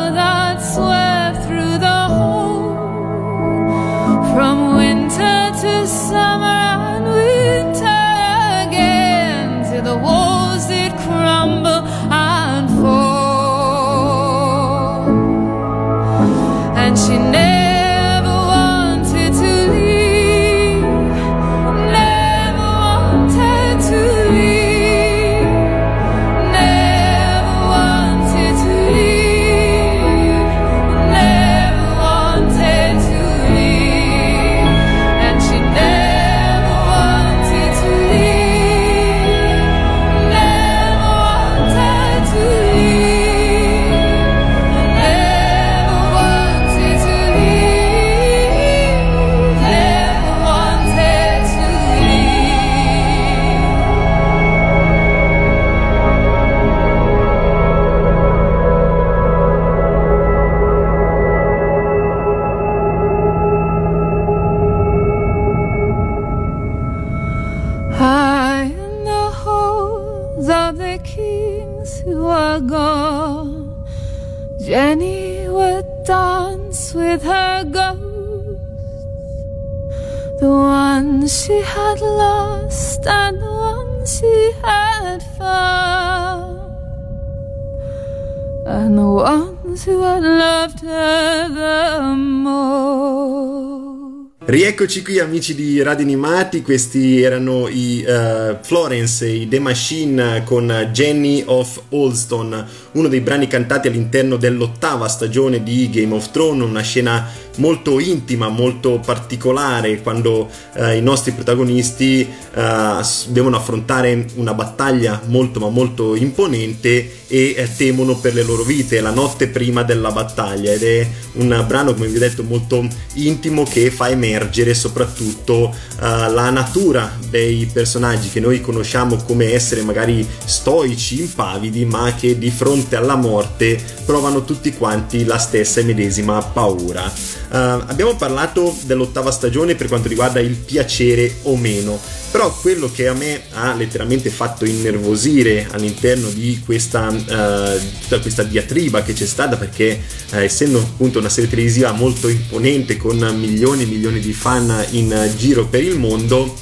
qui amici di Radio Animati, questi erano i eh, Florence, i The Machine con Jenny of Olston, uno dei brani cantati all'interno dell'ottava stagione di Game of Thrones, una scena molto intima, molto particolare quando eh, i nostri protagonisti eh, devono affrontare una battaglia molto ma molto imponente e eh, temono per le loro vite la notte prima della battaglia. Ed è un brano come vi ho detto molto intimo che fa emergere soprattutto eh, la natura dei personaggi che noi conosciamo come essere magari stoici, impavidi ma che di fronte alla morte provano tutti quanti la stessa e medesima paura. Eh, abbiamo parlato dell'ottava stagione per quanto riguarda il piacere o meno, però quello che a me ha letteralmente fatto innervosire all'interno di questa, eh, tutta questa diatriba che c'è stata, perché eh, essendo appunto una serie televisiva molto imponente con milioni e milioni di fan in giro per il mondo,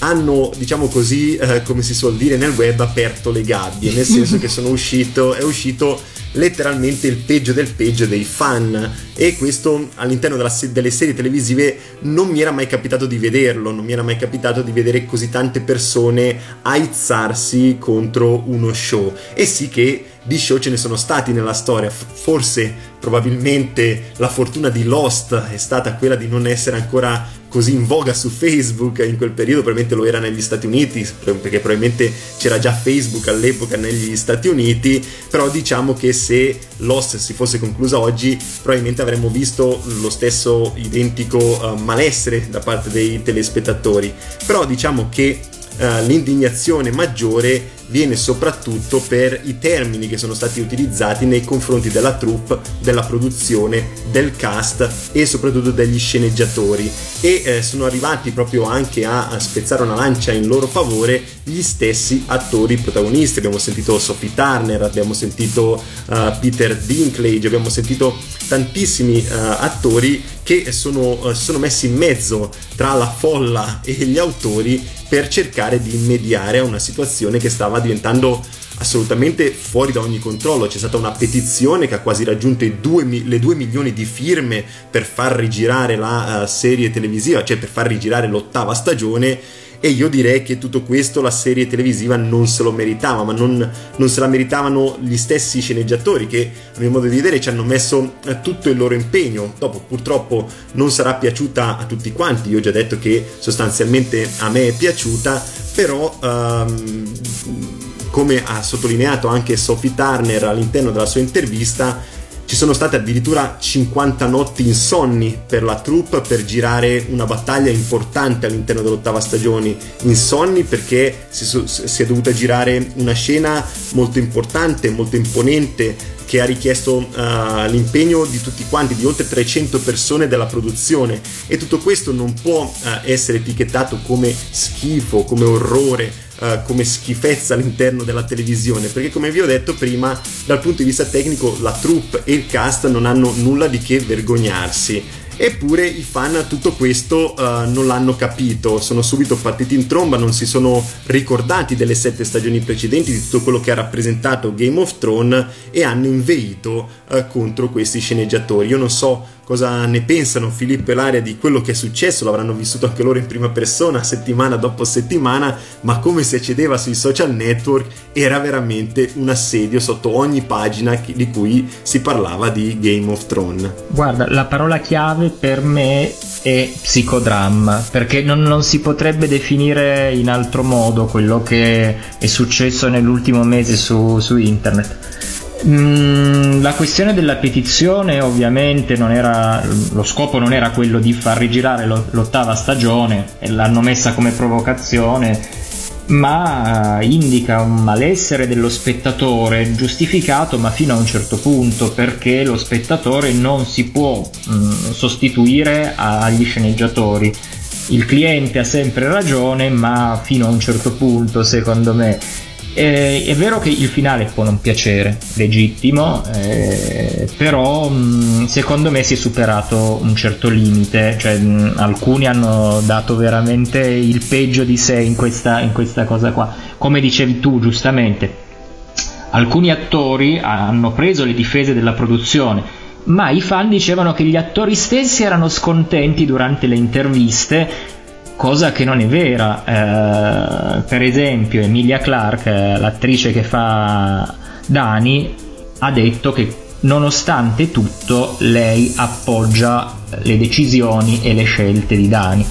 hanno, diciamo così, eh, come si suol dire nel web, aperto le gabbie, nel senso che sono uscito, è uscito letteralmente il peggio del peggio dei fan. E questo all'interno della delle serie televisive non mi era mai capitato di vederlo, non mi era mai capitato di vedere così tante persone aizzarsi contro uno show. E sì che di show ce ne sono stati nella storia, forse probabilmente la fortuna di Lost è stata quella di non essere ancora così in voga su Facebook in quel periodo, probabilmente lo era negli Stati Uniti, perché probabilmente c'era già Facebook all'epoca negli Stati Uniti, però diciamo che se Lost si fosse conclusa oggi, probabilmente avremmo visto lo stesso identico eh, malessere da parte dei telespettatori. Però diciamo che eh, l'indignazione maggiore viene soprattutto per i termini che sono stati utilizzati nei confronti della troupe, della produzione, del cast e soprattutto degli sceneggiatori e eh, sono arrivati proprio anche a, a spezzare una lancia in loro favore gli stessi attori protagonisti. Abbiamo sentito Sophie Turner, abbiamo sentito eh, Peter Dinklage, abbiamo sentito tantissimi eh, attori che sono, eh, sono messi in mezzo tra la folla e gli autori per cercare di mediare a una situazione che stava diventando assolutamente fuori da ogni controllo. C'è stata una petizione che ha quasi raggiunto due le 2 milioni di firme per far rigirare la eh, serie televisiva, cioè per far rigirare l'ottava stagione. E io direi che tutto questo la serie televisiva non se lo meritava, ma non, non se la meritavano gli stessi sceneggiatori che a mio modo di vedere ci hanno messo eh, tutto il loro impegno. Dopo purtroppo non sarà piaciuta a tutti quanti, io ho già detto che sostanzialmente a me è piaciuta, però ehm, come ha sottolineato anche Sophie Turner all'interno della sua intervista, ci sono state addirittura 50 notti insonni per la troupe per girare una battaglia importante all'interno dell'ottava stagione. Insonni perché si, si è dovuta girare una scena molto importante, molto imponente, che ha richiesto uh, l'impegno di tutti quanti, di oltre 300 persone della produzione e tutto questo non può uh, essere etichettato come schifo, come orrore, uh, come schifezza all'interno della televisione, perché come vi ho detto prima, dal punto di vista tecnico la troupe e il cast non hanno nulla di che vergognarsi. Eppure i fan tutto questo uh, non l'hanno capito, sono subito partiti in tromba, non si sono ricordati delle sette stagioni precedenti, di tutto quello che ha rappresentato Game of Thrones e hanno inveito uh, contro questi sceneggiatori. Io non so cosa ne pensano Filippo e Laria di quello che è successo, l'avranno vissuto anche loro in prima persona, settimana dopo settimana, ma come si accedeva sui social network era veramente un assedio sotto ogni pagina di cui si parlava di Game of Thrones. Guarda, la parola chiave per me è psicodramma, perché non, non si potrebbe definire in altro modo quello che è successo nell'ultimo mese su, su internet Mm, la questione della petizione ovviamente era, lo scopo non era quello di far rigirare l'ottava stagione e l'hanno messa come provocazione, ma indica un malessere dello spettatore giustificato ma fino a un certo punto perché lo spettatore non si può mh, mm, sostituire agli sceneggiatori. Il cliente ha sempre ragione ma fino a un certo punto secondo me eh, è vero che il finale può non piacere, legittimo, eh, però mh, secondo me si è superato un certo limite, cioè mh, alcuni hanno dato veramente il peggio di sé in questa, in questa cosa qua. Come dicevi tu giustamente, alcuni attori hanno preso le difese della produzione, ma i fan dicevano che gli attori stessi erano scontenti durante le interviste cosa che non è vera. Eh, per esempio, Emilia Clark, eh, l'attrice che fa Dani, ha detto che nonostante tutto lei appoggia le decisioni e le scelte di Dani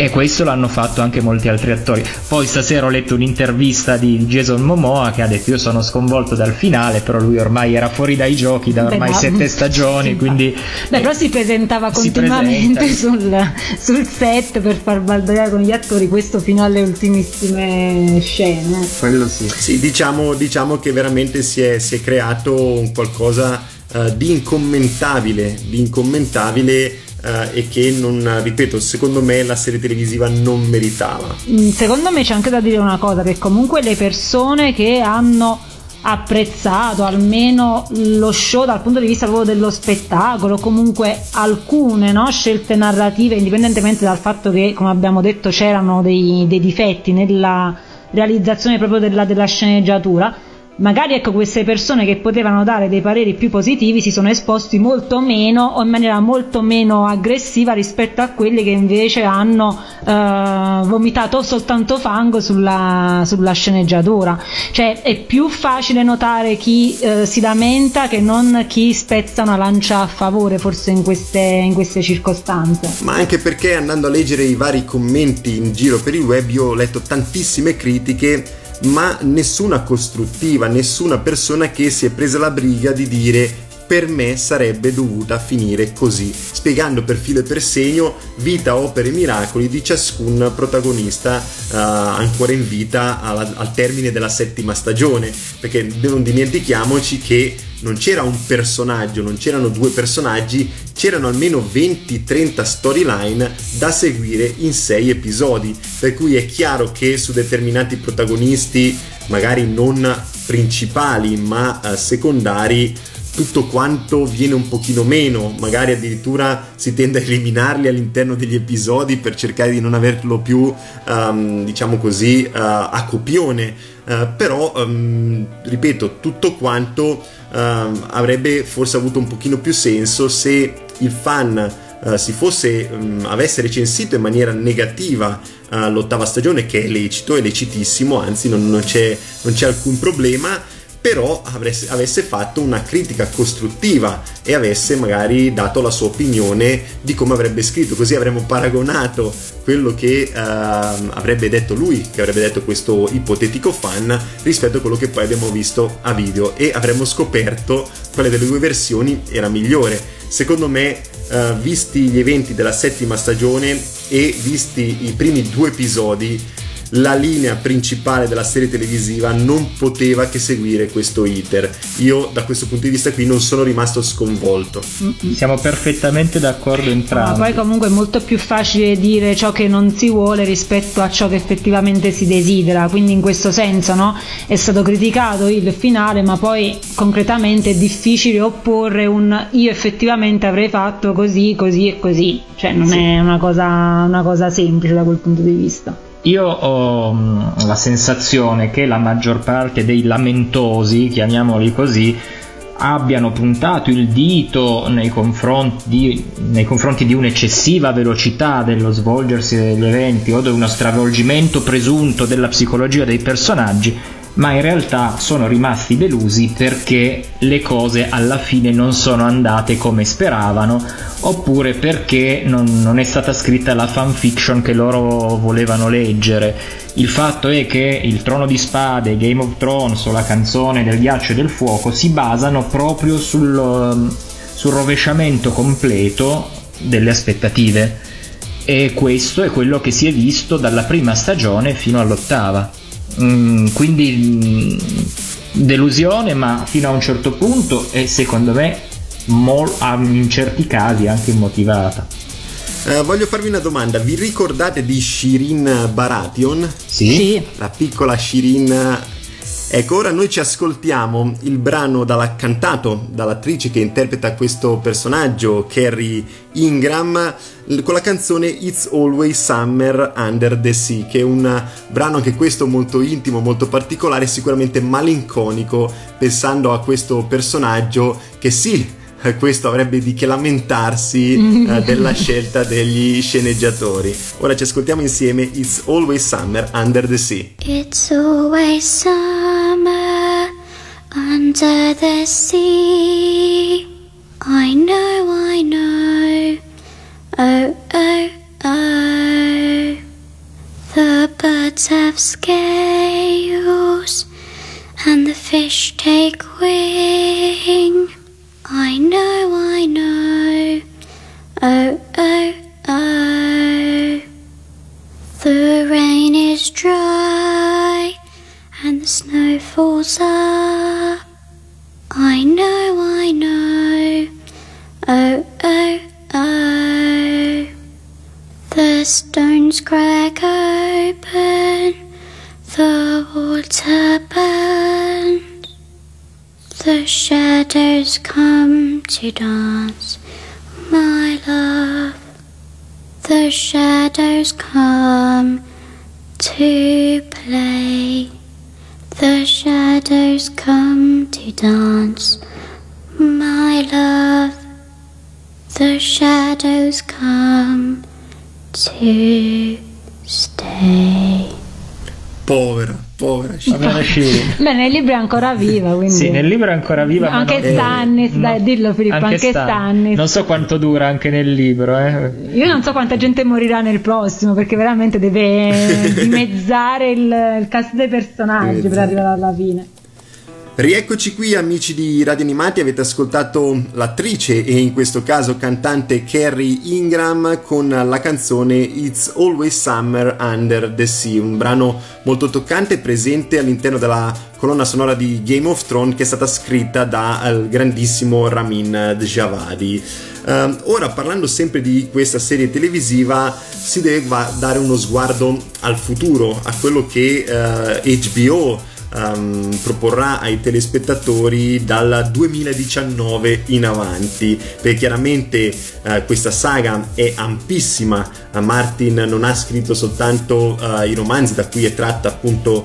e questo l'hanno fatto anche molti altri attori. Poi stasera ho letto un'intervista di Jason Momoa che ha detto io sono sconvolto dal finale, però lui ormai era fuori dai giochi da ormai Beh, sette stagioni, sì, quindi... Beh, però si presentava continuamente si sul, sul, set per far baldogliare con gli attori questo fino alle ultimissime scene. Quello sì. Sì, diciamo, diciamo che veramente si è, si è creato un qualcosa uh, di incommentabile, di incommentabile Uh, e che non, ripeto, secondo me la serie televisiva non meritava. Mm, secondo me c'è anche da dire una cosa, che comunque le persone che hanno apprezzato almeno lo show dal punto di vista proprio dello spettacolo, comunque alcune no, scelte narrative, indipendentemente dal fatto che, come abbiamo detto, c'erano dei, dei difetti nella realizzazione proprio della, della sceneggiatura, magari ecco queste persone che potevano dare dei pareri più positivi si sono esposti molto meno o in maniera molto meno aggressiva rispetto a quelli che invece hanno eh, vomitato soltanto fango sulla, sulla, sceneggiatura. Cioè è più facile notare chi eh, si lamenta che non chi spezza una lancia a favore forse in queste, in queste circostanze. Ma anche perché andando a leggere i vari commenti in giro per il web io ho letto tantissime critiche ma nessuna costruttiva, nessuna persona che si è presa la briga di dire per me sarebbe dovuta finire così, spiegando per filo e per segno vita, opere e miracoli di ciascun protagonista uh, ancora in vita al, al termine della settima stagione, perché non dimentichiamoci che non c'era un personaggio, non c'erano due personaggi, c'erano almeno 20-30 storyline da seguire in 6 episodi, per cui è chiaro che su determinati protagonisti, magari non principali ma uh, secondari, tutto quanto viene un pochino meno, magari addirittura si tende a eliminarli all'interno degli episodi per cercare di non averlo più, um, diciamo così, uh, a copione. Uh, però, um, ripeto, tutto quanto um, avrebbe forse avuto un pochino più senso se il fan uh, si fosse, avesse recensito in maniera negativa l'ottava stagione, che è lecito, è lecitissimo, anzi non, non, c'è, non c'è alcun problema però avesse, avesse, fatto una critica costruttiva e avesse magari dato la sua opinione di come avrebbe scritto, così avremmo paragonato quello che uh, avrebbe detto lui, che avrebbe detto questo ipotetico fan, rispetto a quello che poi abbiamo visto a video e avremmo scoperto quale delle due versioni era migliore. Secondo me, uh, visti gli eventi della settima stagione e visti i primi due episodi, la linea principale della serie televisiva non poteva che seguire questo iter. Io da questo punto di vista qui non sono rimasto sconvolto. Siamo perfettamente d'accordo Ma entrambi. poi comunque è molto più facile dire ciò che non si vuole rispetto a ciò che effettivamente si desidera, quindi in questo senso no? è stato criticato il finale, ma poi concretamente è difficile opporre un io effettivamente avrei fatto così, così e così, cioè non è una cosa, una cosa semplice da quel punto di vista. Io ho mh, la sensazione che la maggior parte dei lamentosi, chiamiamoli così, abbiano puntato il dito nei confronti di, nei confronti di un'eccessiva velocità dello svolgersi degli eventi o di uno stravolgimento presunto della psicologia dei personaggi, ma in realtà sono rimasti delusi perché le cose alla fine non sono andate come speravano oppure perché non, non è stata scritta la fanfiction che loro volevano leggere. Il fatto è che il Trono di Spade, Game of Thrones o la canzone del ghiaccio e del fuoco si basano proprio sul, um, sul rovesciamento completo delle aspettative e questo è quello che si è visto dalla prima stagione fino all'ottava. Mm, quindi mm, delusione, ma fino a un certo punto e secondo me mol- ah, in certi casi anche immotivata. Eh, voglio farvi una domanda, vi ricordate di Shirin Baratheon? Sì? La piccola Shirin. Ecco, ora noi ci ascoltiamo il brano dalla, cantato dall'attrice che interpreta questo personaggio, Carrie Ingram, con la canzone It's Always Summer Under the Sea, che è un brano anche questo molto intimo, molto particolare, sicuramente malinconico, pensando a questo personaggio che sì, questo avrebbe di che lamentarsi eh, della scelta degli sceneggiatori. Ora ci ascoltiamo insieme It's Always Summer Under the Sea. It's always summer under the sea. I know, I know. Oh, oh, oh. The birds have scales and the fish take wing. I know, I know. Oh, oh, oh. The rain is dry and the snow falls up. I know, I know. Oh, oh, oh. The stones crack open, the water burns. The shadows come to dance, my love. The shadows come to play. The shadows come to dance, my love. The shadows come to stay. Povera, povera Shirin. Beh, nel libro è ancora viva, quindi... Sì, nel libro è ancora viva. ma Anche non- Stannis, dai, dillo Filippo, anche Stan- Stannis. Non so quanto dura anche nel libro, eh. Io non so quanta gente morirà nel prossimo, perché veramente deve dimezzare il, il cast dei personaggi per arrivare alla fine. Rieccoci qui amici di Radio Animati, avete ascoltato l'attrice e in questo caso cantante Carrie Ingram con la canzone It's Always Summer Under the Sea, un brano molto toccante presente all'interno della colonna sonora di Game of Thrones che è stata scritta dal grandissimo Ramin Djawadi. Ehm, ora parlando sempre di questa serie televisiva si deve dare uno sguardo al futuro, a quello che eh, HBO ehm, proporrà ai telespettatori dal 2019 in avanti perché chiaramente eh, questa saga è ampissima. Eh, Martin non ha scritto soltanto eh, i romanzi da cui è tratta appunto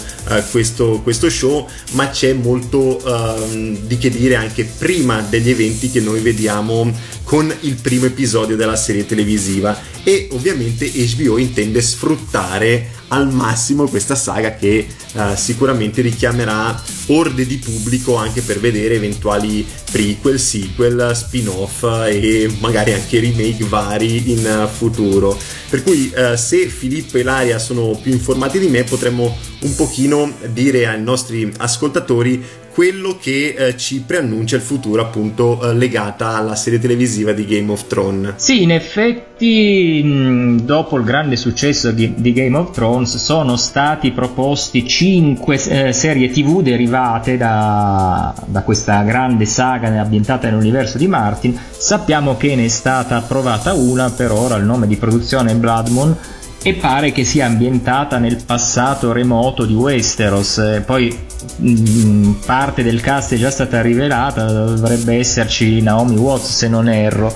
questo, questo show ma c'è molto ehm, di che dire anche prima degli eventi che noi vediamo con il primo episodio della serie televisiva. E ovviamente HBO intende sfruttare al massimo questa saga che eh, sicuramente richiamerà orde di pubblico anche per vedere eventuali prequel, sequel, spin-off e magari anche remake vari in futuro. Per cui eh, se Filippo e Laria sono più informati di me potremmo un pochino dire ai nostri ascoltatori quello che eh, ci preannuncia il futuro appunto eh, legata alla serie televisiva di Game of Thrones. Sì, in effetti mh, dopo il grande successo di, Game of Thrones sono stati proposti 5 eh, serie tv derivate da, da questa grande saga ambientata nell'universo di Martin. Sappiamo che ne è stata approvata una, per ora il nome di produzione è Blood Moon e pare che sia ambientata nel passato remoto di Westeros. Poi mh, parte del cast è già stata rivelata, dovrebbe esserci Naomi Watts se non erro.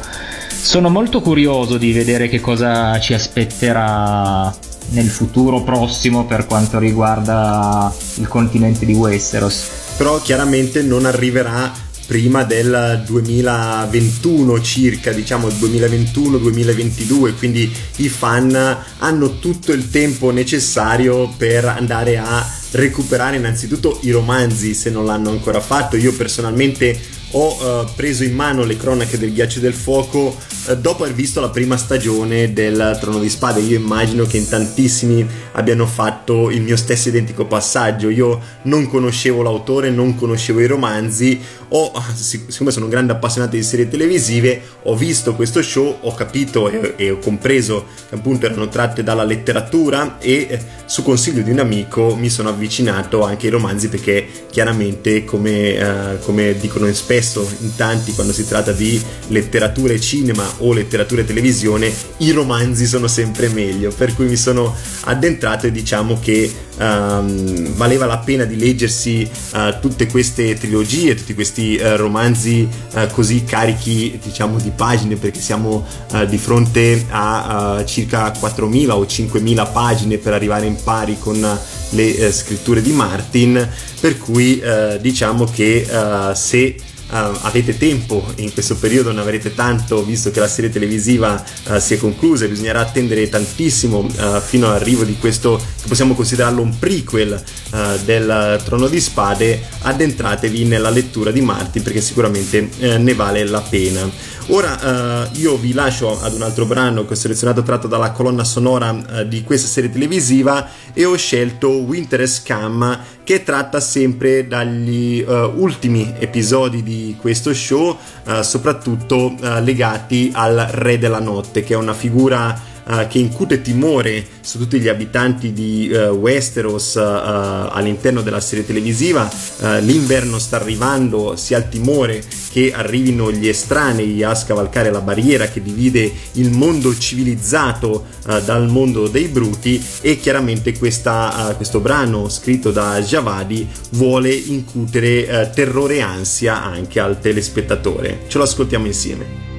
Sono molto curioso di vedere che cosa ci aspetterà nel futuro prossimo per quanto riguarda il continente di Westeros. Però chiaramente non arriverà prima del 2021 circa, diciamo 2021-2022, quindi i fan hanno tutto il tempo necessario per andare a recuperare innanzitutto i romanzi se non l'hanno ancora fatto. Io personalmente ho eh, preso in mano le cronache del ghiaccio e del fuoco eh, dopo aver visto la prima stagione del Trono di Spade. Io immagino che in tantissimi abbiano fatto il mio stesso identico passaggio. Io non conoscevo l'autore, non conoscevo i romanzi. Ho, sic- siccome sono un grande appassionato di serie televisive, ho visto questo show, ho capito e, e ho compreso che appunto erano tratte dalla letteratura e eh, su consiglio di un amico mi sono avvicinato anche ai romanzi perché chiaramente come, eh, come dicono spesso in tanti quando si tratta di letteratura e cinema o letteratura e televisione i romanzi sono sempre meglio. Per cui mi sono addentrato e diciamo che um, valeva la pena di leggersi uh, tutte queste trilogie tutti questi uh, romanzi uh, così carichi diciamo di pagine perché siamo di fronte a circa 4.000 o 5.000 pagine per arrivare in pari con le scritture di Martin. Per cui diciamo che se Uh, avete tempo in questo periodo non avrete tanto visto che la serie televisiva uh, si è conclusa e bisognerà attendere tantissimo uh, fino all'arrivo di questo che possiamo considerarlo un prequel del Trono di Spade addentratevi nella lettura di Martin perché sicuramente ne vale la pena. Ora io vi lascio ad un altro brano che ho selezionato tratto dalla colonna sonora di questa serie televisiva e ho scelto Winter Scam che tratta sempre dagli ultimi episodi di questo show, uh, soprattutto uh, legati al Re della Notte, che è una figura Uh, che incute timore su tutti gli abitanti di uh, Westeros uh, all'interno della serie televisiva. l'inverno sta arrivando, si ha il timore che arrivino gli estranei a scavalcare la barriera che divide il mondo civilizzato dal mondo dei bruti e chiaramente questa, questo brano scritto da Javadi vuole incutere terrore e ansia anche al telespettatore. Ce lo ascoltiamo insieme.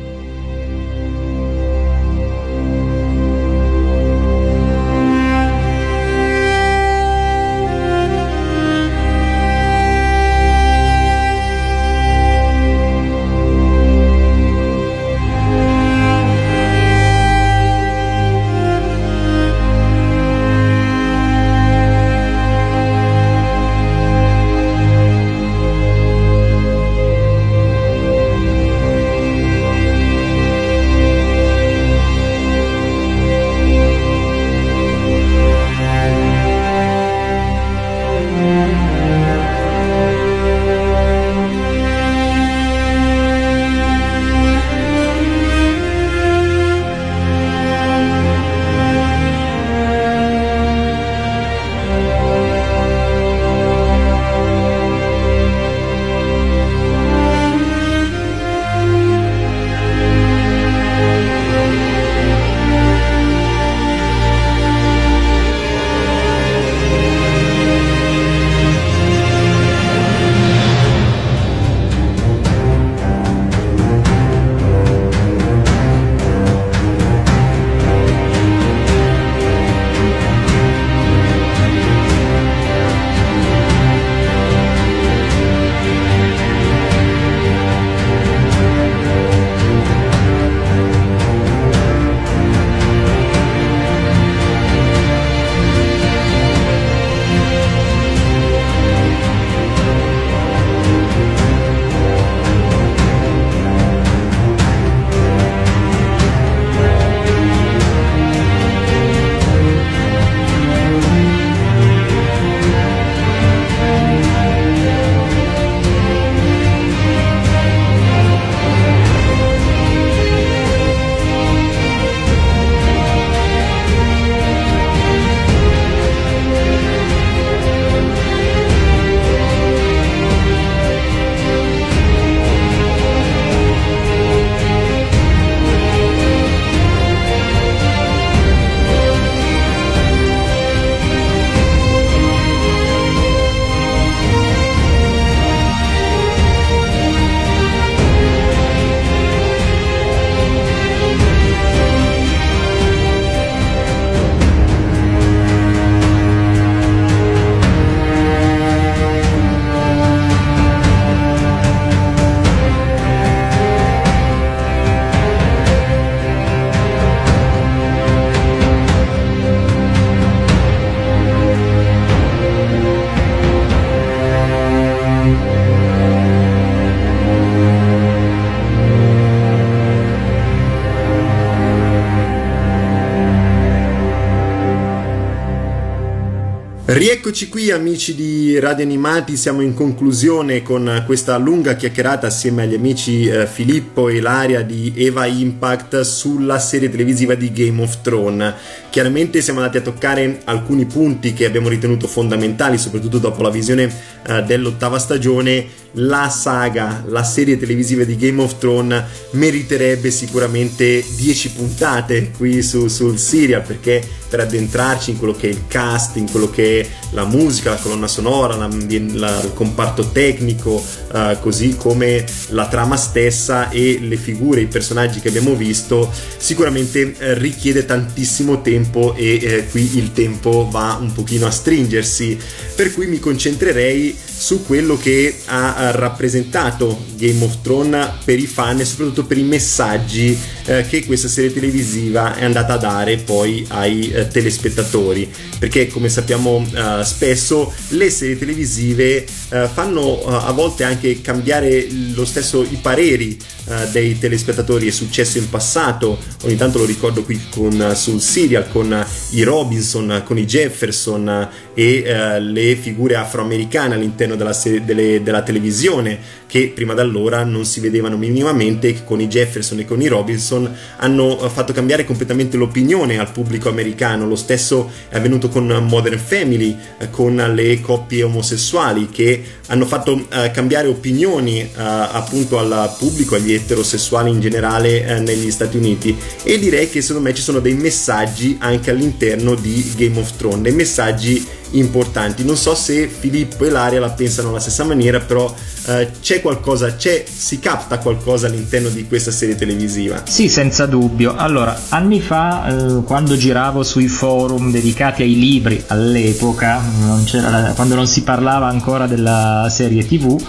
Rieccoci qui amici di Radio Animati, siamo in conclusione con questa lunga chiacchierata assieme agli amici eh, Filippo e Ilaria di Eva Impact sulla serie televisiva di Game of Thrones. Chiaramente siamo andati a toccare alcuni punti che abbiamo ritenuto fondamentali, soprattutto dopo la visione eh, dell'ottava stagione. La saga, la serie televisiva di Game of Thrones meriterebbe sicuramente 10 puntate qui su, sul serial perché per addentrarci in quello che è il cast, in quello che è la musica, la colonna sonora, la, la, il comparto tecnico, uh, così come la trama stessa e le figure, i personaggi che abbiamo visto, sicuramente eh, richiede tantissimo tempo e eh, qui il tempo va un pochino a stringersi, per cui mi concentrerei su quello che ha rappresentato Game of Thrones per i fan e soprattutto per i messaggi eh, che questa serie televisiva è andata a dare poi ai eh, telespettatori. Perché come sappiamo eh, spesso le serie televisive eh, fanno eh, a volte anche cambiare lo stesso i pareri eh, dei telespettatori. È successo in passato ogni tanto lo ricordo qui con, sul serial con i Robinson con i Jefferson e le figure afroamericane all'interno della, serie, delle, della televisione che prima d'allora non si vedevano minimamente che con i Jefferson e con i Robinson hanno eh, fatto cambiare completamente l'opinione al pubblico americano. Lo stesso è avvenuto con Modern Family, eh, con le coppie omosessuali che hanno fatto eh, cambiare opinioni eh, appunto al pubblico, agli eterosessuali in generale eh, negli Stati Uniti e direi che secondo me ci sono dei messaggi anche all'interno di Game of Thrones, dei messaggi importanti. Non so se Filippo e Laria la pensano alla stessa maniera, però eh, c'è qualcosa, c'è, si capta qualcosa all'interno di questa serie televisiva. Sì, senza dubbio. Allora, anni fa, eh, quando giravo sui forum dedicati ai libri all'epoca, non quando non si parlava ancora della serie TV,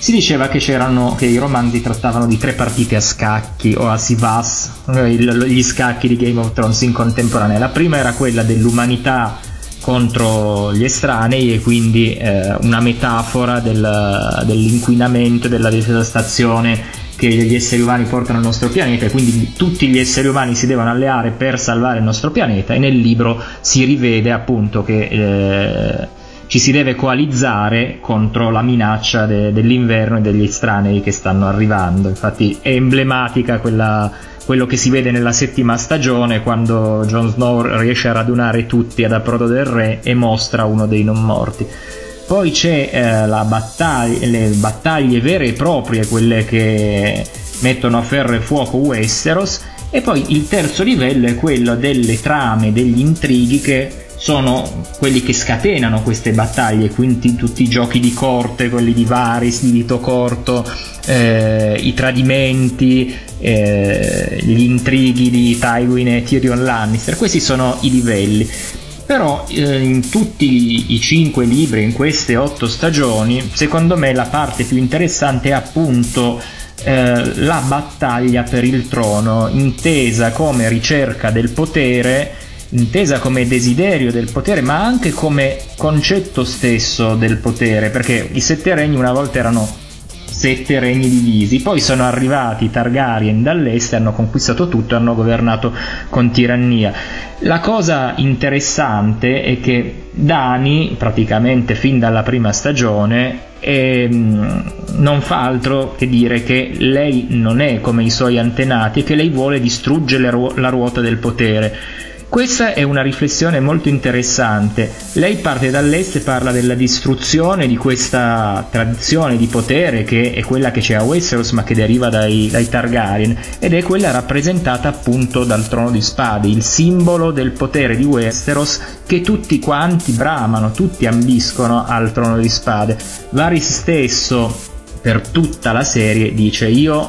si diceva che, che, i romanzi trattavano di tre partite a scacchi o a Sivas, eh, gli scacchi di Game of Thrones in contemporanea. La prima era quella dell'umanità contro gli estranei e quindi eh, una metafora del, dell'inquinamento e della devastazione che gli esseri umani portano al nostro pianeta e quindi tutti gli esseri umani si devono alleare per salvare il nostro pianeta e nel libro si rivede appunto che eh, ci si deve coalizzare contro la minaccia de- dell'inverno e degli estranei che stanno arrivando infatti è emblematica quella quello che si vede nella settima stagione quando Jon Snow riesce a radunare tutti ad approdo del re e mostra uno dei non morti. Poi c'è eh, battaglia, le battaglie vere e proprie, quelle che mettono a ferro e fuoco Westeros, e poi il terzo livello è quello delle trame, degli intrighi che sono quelli che scatenano queste battaglie, quindi tutti i giochi di corte, quelli di Varys, di Vito Corto, eh, i tradimenti, eh, gli intrighi di Tywin e Tyrion Lannister, questi sono i livelli. Però eh, in tutti i cinque libri, in queste otto stagioni, secondo me la parte più interessante è appunto eh, la battaglia per il trono, intesa come ricerca del potere, intesa come desiderio del potere, ma anche come concetto stesso del potere, perché i sette regni una volta erano sette regni divisi, poi sono arrivati i Targaryen dall'est, hanno conquistato tutto e hanno governato con tirannia. La cosa interessante è che Dani, praticamente fin dalla prima stagione, ehm, non fa altro che dire che lei non è come i suoi antenati e che lei vuole distruggere la ruota del potere questa è una riflessione molto interessante. Lei parte dall'est e parla della distruzione di questa tradizione di potere che è quella che c'è a Westeros ma che deriva dai, dai Targaryen ed è quella rappresentata appunto dal trono di spade, il simbolo del potere di Westeros che tutti quanti bramano, tutti ambiscono al trono di spade. Varys stesso per tutta la serie dice io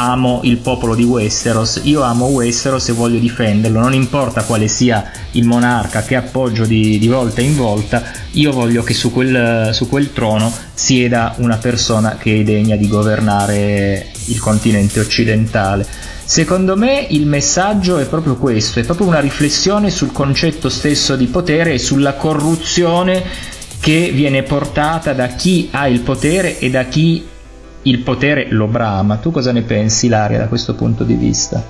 amo il popolo di Westeros, io amo Westeros e voglio difenderlo, non importa quale sia il monarca che appoggio di, di volta in volta, io voglio che su quel, su quel trono sieda una persona che è degna di governare il continente occidentale. Secondo me il messaggio è proprio questo, è proprio una riflessione sul concetto stesso di potere e sulla corruzione che viene portata da chi ha il potere e da chi il potere lo brama. Tu cosa ne pensi, Laria, da questo punto di vista?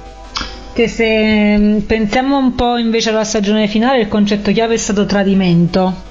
Che se mm, pensiamo un po' invece alla stagione finale, il concetto chiave è stato tradimento.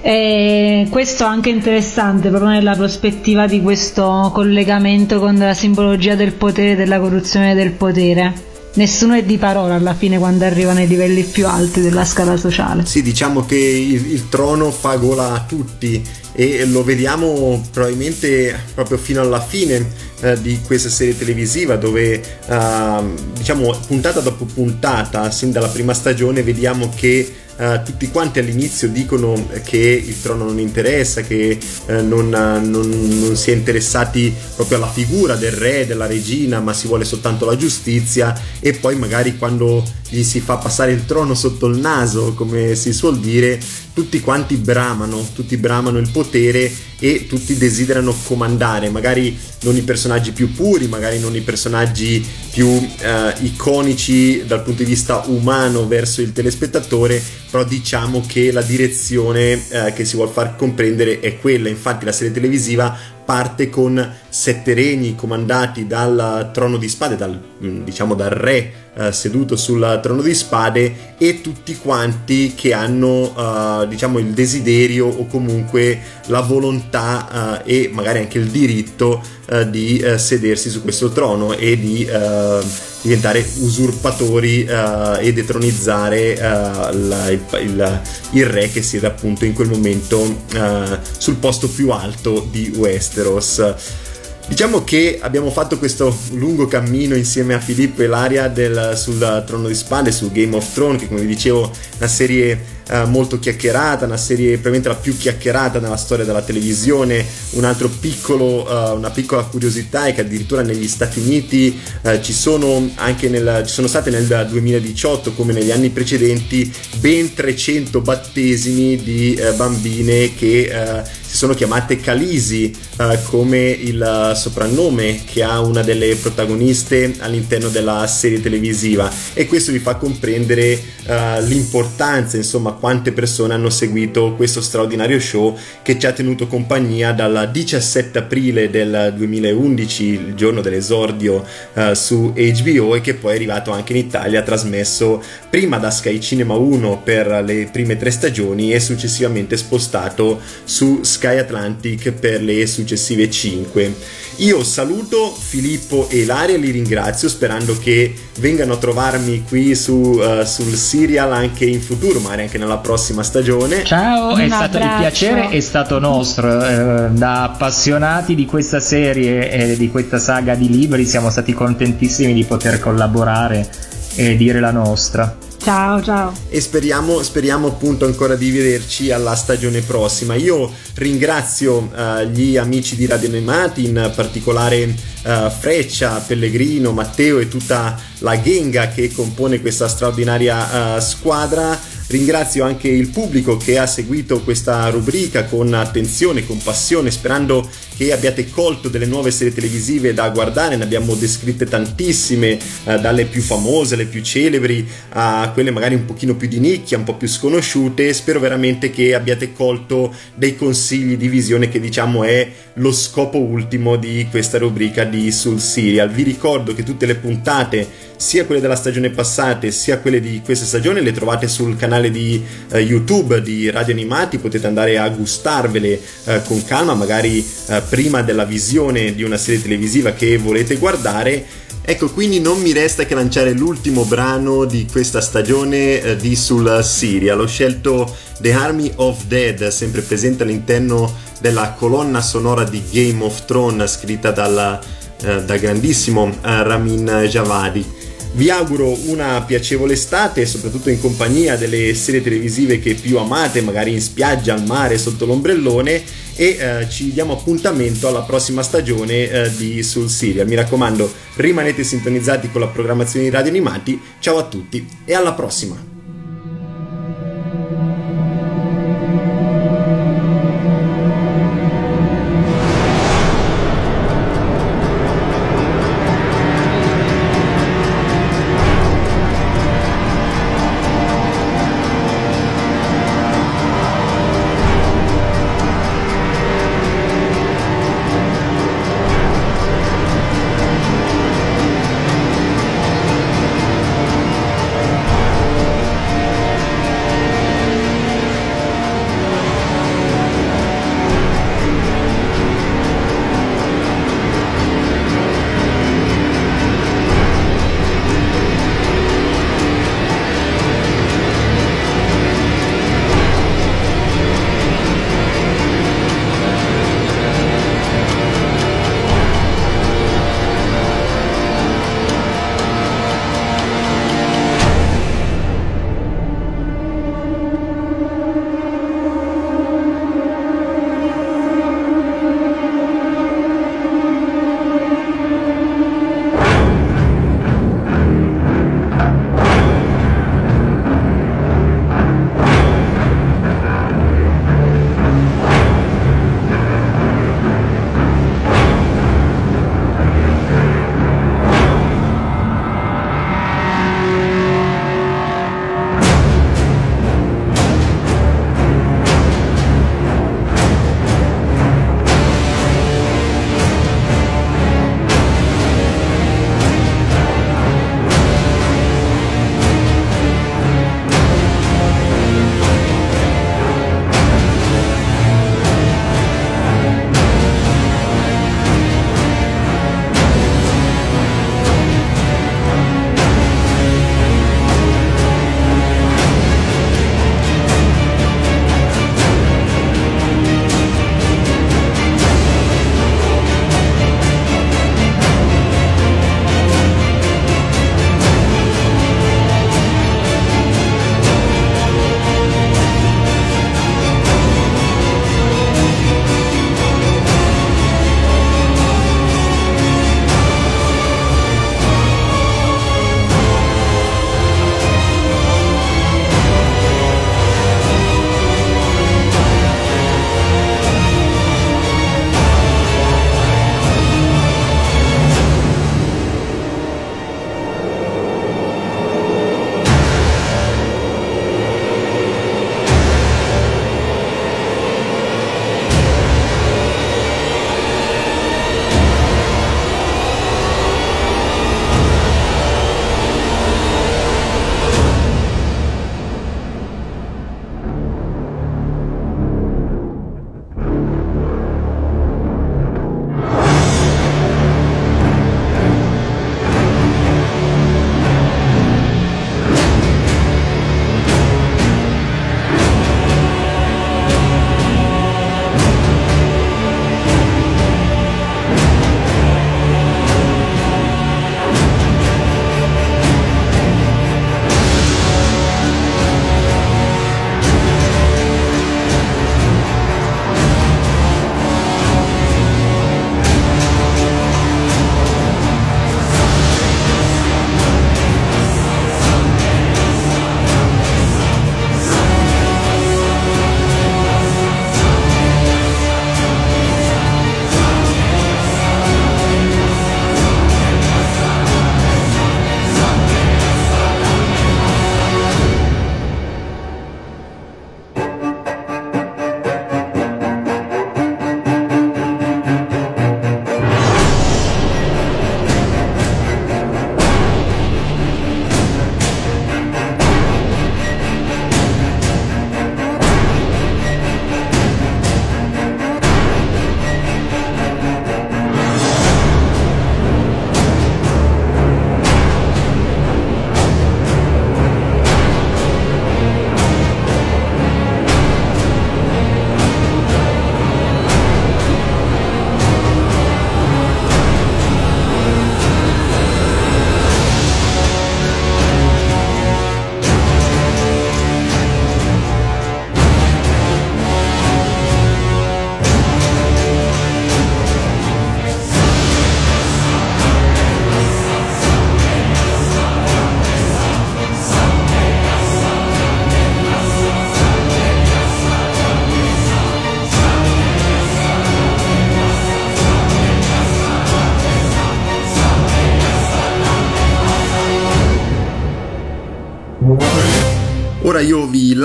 E questo è anche interessante proprio nella prospettiva di questo collegamento con la simbologia del potere e della corruzione del potere. Nessuno è di parola alla fine quando arriva nei livelli più alti della scala sociale. Sì, diciamo che il, il trono fa gola a tutti e lo vediamo probabilmente proprio fino alla fine eh, di questa serie televisiva dove eh, diciamo puntata dopo puntata sin dalla prima stagione vediamo che Uh, tutti quanti all'inizio dicono che il trono non interessa, che uh, non, non, non, si è interessati proprio alla figura del re, della regina, ma si vuole soltanto la giustizia e poi magari quando gli si fa passare il trono sotto il naso, come si suol dire, tutti quanti bramano, tutti bramano il potere e tutti desiderano comandare, magari non i personaggi più puri, magari non i personaggi più eh, iconici dal punto di vista umano verso il telespettatore, però diciamo che la direzione eh, che si vuole far comprendere è quella, infatti la serie televisiva parte con sette regni comandati dal trono di spade, dal, mm, diciamo dal re eh, seduto sul trono di spade e tutti quanti che hanno uh, diciamo il desiderio o comunque la volontà uh, e magari anche il diritto uh, di sedersi su questo trono e di diventare usurpatori e detronizzare la, il, il, il, re che siede appunto in quel momento sul posto più alto di Westeros. Diciamo che abbiamo fatto questo lungo cammino insieme a Filippo e Laria del, sul Trono di Spade, su Game of Thrones, che come vi dicevo è una serie uh, molto chiacchierata, una serie probabilmente la più chiacchierata nella storia della televisione. Un piccolo, uh, una piccola curiosità è che addirittura negli Stati Uniti uh, ci, sono nel, ci sono state nel 2018, come negli anni precedenti, ben 300 battesimi di bambine che si sono chiamate Calisi uh, come il soprannome che ha una delle protagoniste all'interno della serie televisiva. E questo vi fa comprendere uh, l'importanza insomma quante persone hanno seguito questo straordinario show che ci ha tenuto compagnia dal 17 aprile del 2011 il giorno dell'esordio uh, su HBO e che poi è arrivato anche in Italia trasmesso prima da Sky Cinema 1 per le prime tre stagioni e successivamente spostato su Sky Sky Atlantic per le successive 5. Io saluto Filippo e Ilaria, li ringrazio sperando che vengano a trovarmi qui su, uh, sul serial anche in futuro, magari anche nella prossima stagione. Ciao, Un è abbraccio. stato il piacere, è stato nostro. Eh, da appassionati di questa serie e di questa saga di libri siamo stati contentissimi di poter collaborare e dire la nostra. Ciao, ciao. E speriamo, speriamo appunto ancora di vederci alla stagione prossima. Io ringrazio uh, gli amici di Radio Animati, in particolare uh, Freccia, Pellegrino, Matteo e tutta la genga che compone questa straordinaria uh, squadra Ringrazio anche il pubblico che ha seguito questa rubrica con attenzione, con passione, sperando che abbiate colto delle nuove serie televisive da guardare. Ne abbiamo descritte tantissime, eh, dalle più famose, le più celebri, a quelle magari un pochino più di nicchia, un po' più sconosciute. Spero veramente che abbiate colto dei consigli di visione che diciamo è lo scopo ultimo di questa rubrica di Sul Serial. Vi ricordo che tutte le puntate sia quelle della stagione passata sia quelle di questa stagione le trovate sul canale di uh, YouTube di Radio Animati, potete andare a gustarvele uh, con calma, magari uh, prima della visione di una serie televisiva che volete guardare. Ecco, quindi non mi resta che lanciare l'ultimo brano di questa stagione di Sul Siria. L'ho scelto The Army of Dead, sempre presente all'interno della colonna sonora di Game of Thrones, scritta dalla, dal grandissimo Ramin Javadi. Vi auguro una piacevole estate, soprattutto in compagnia delle serie televisive che più amate, magari in spiaggia, al mare, sotto l'ombrellone e eh, ci diamo appuntamento alla prossima stagione eh, di Sul Serial. Mi raccomando, rimanete sintonizzati con la programmazione di Radio Animati. Ciao a tutti e alla prossima!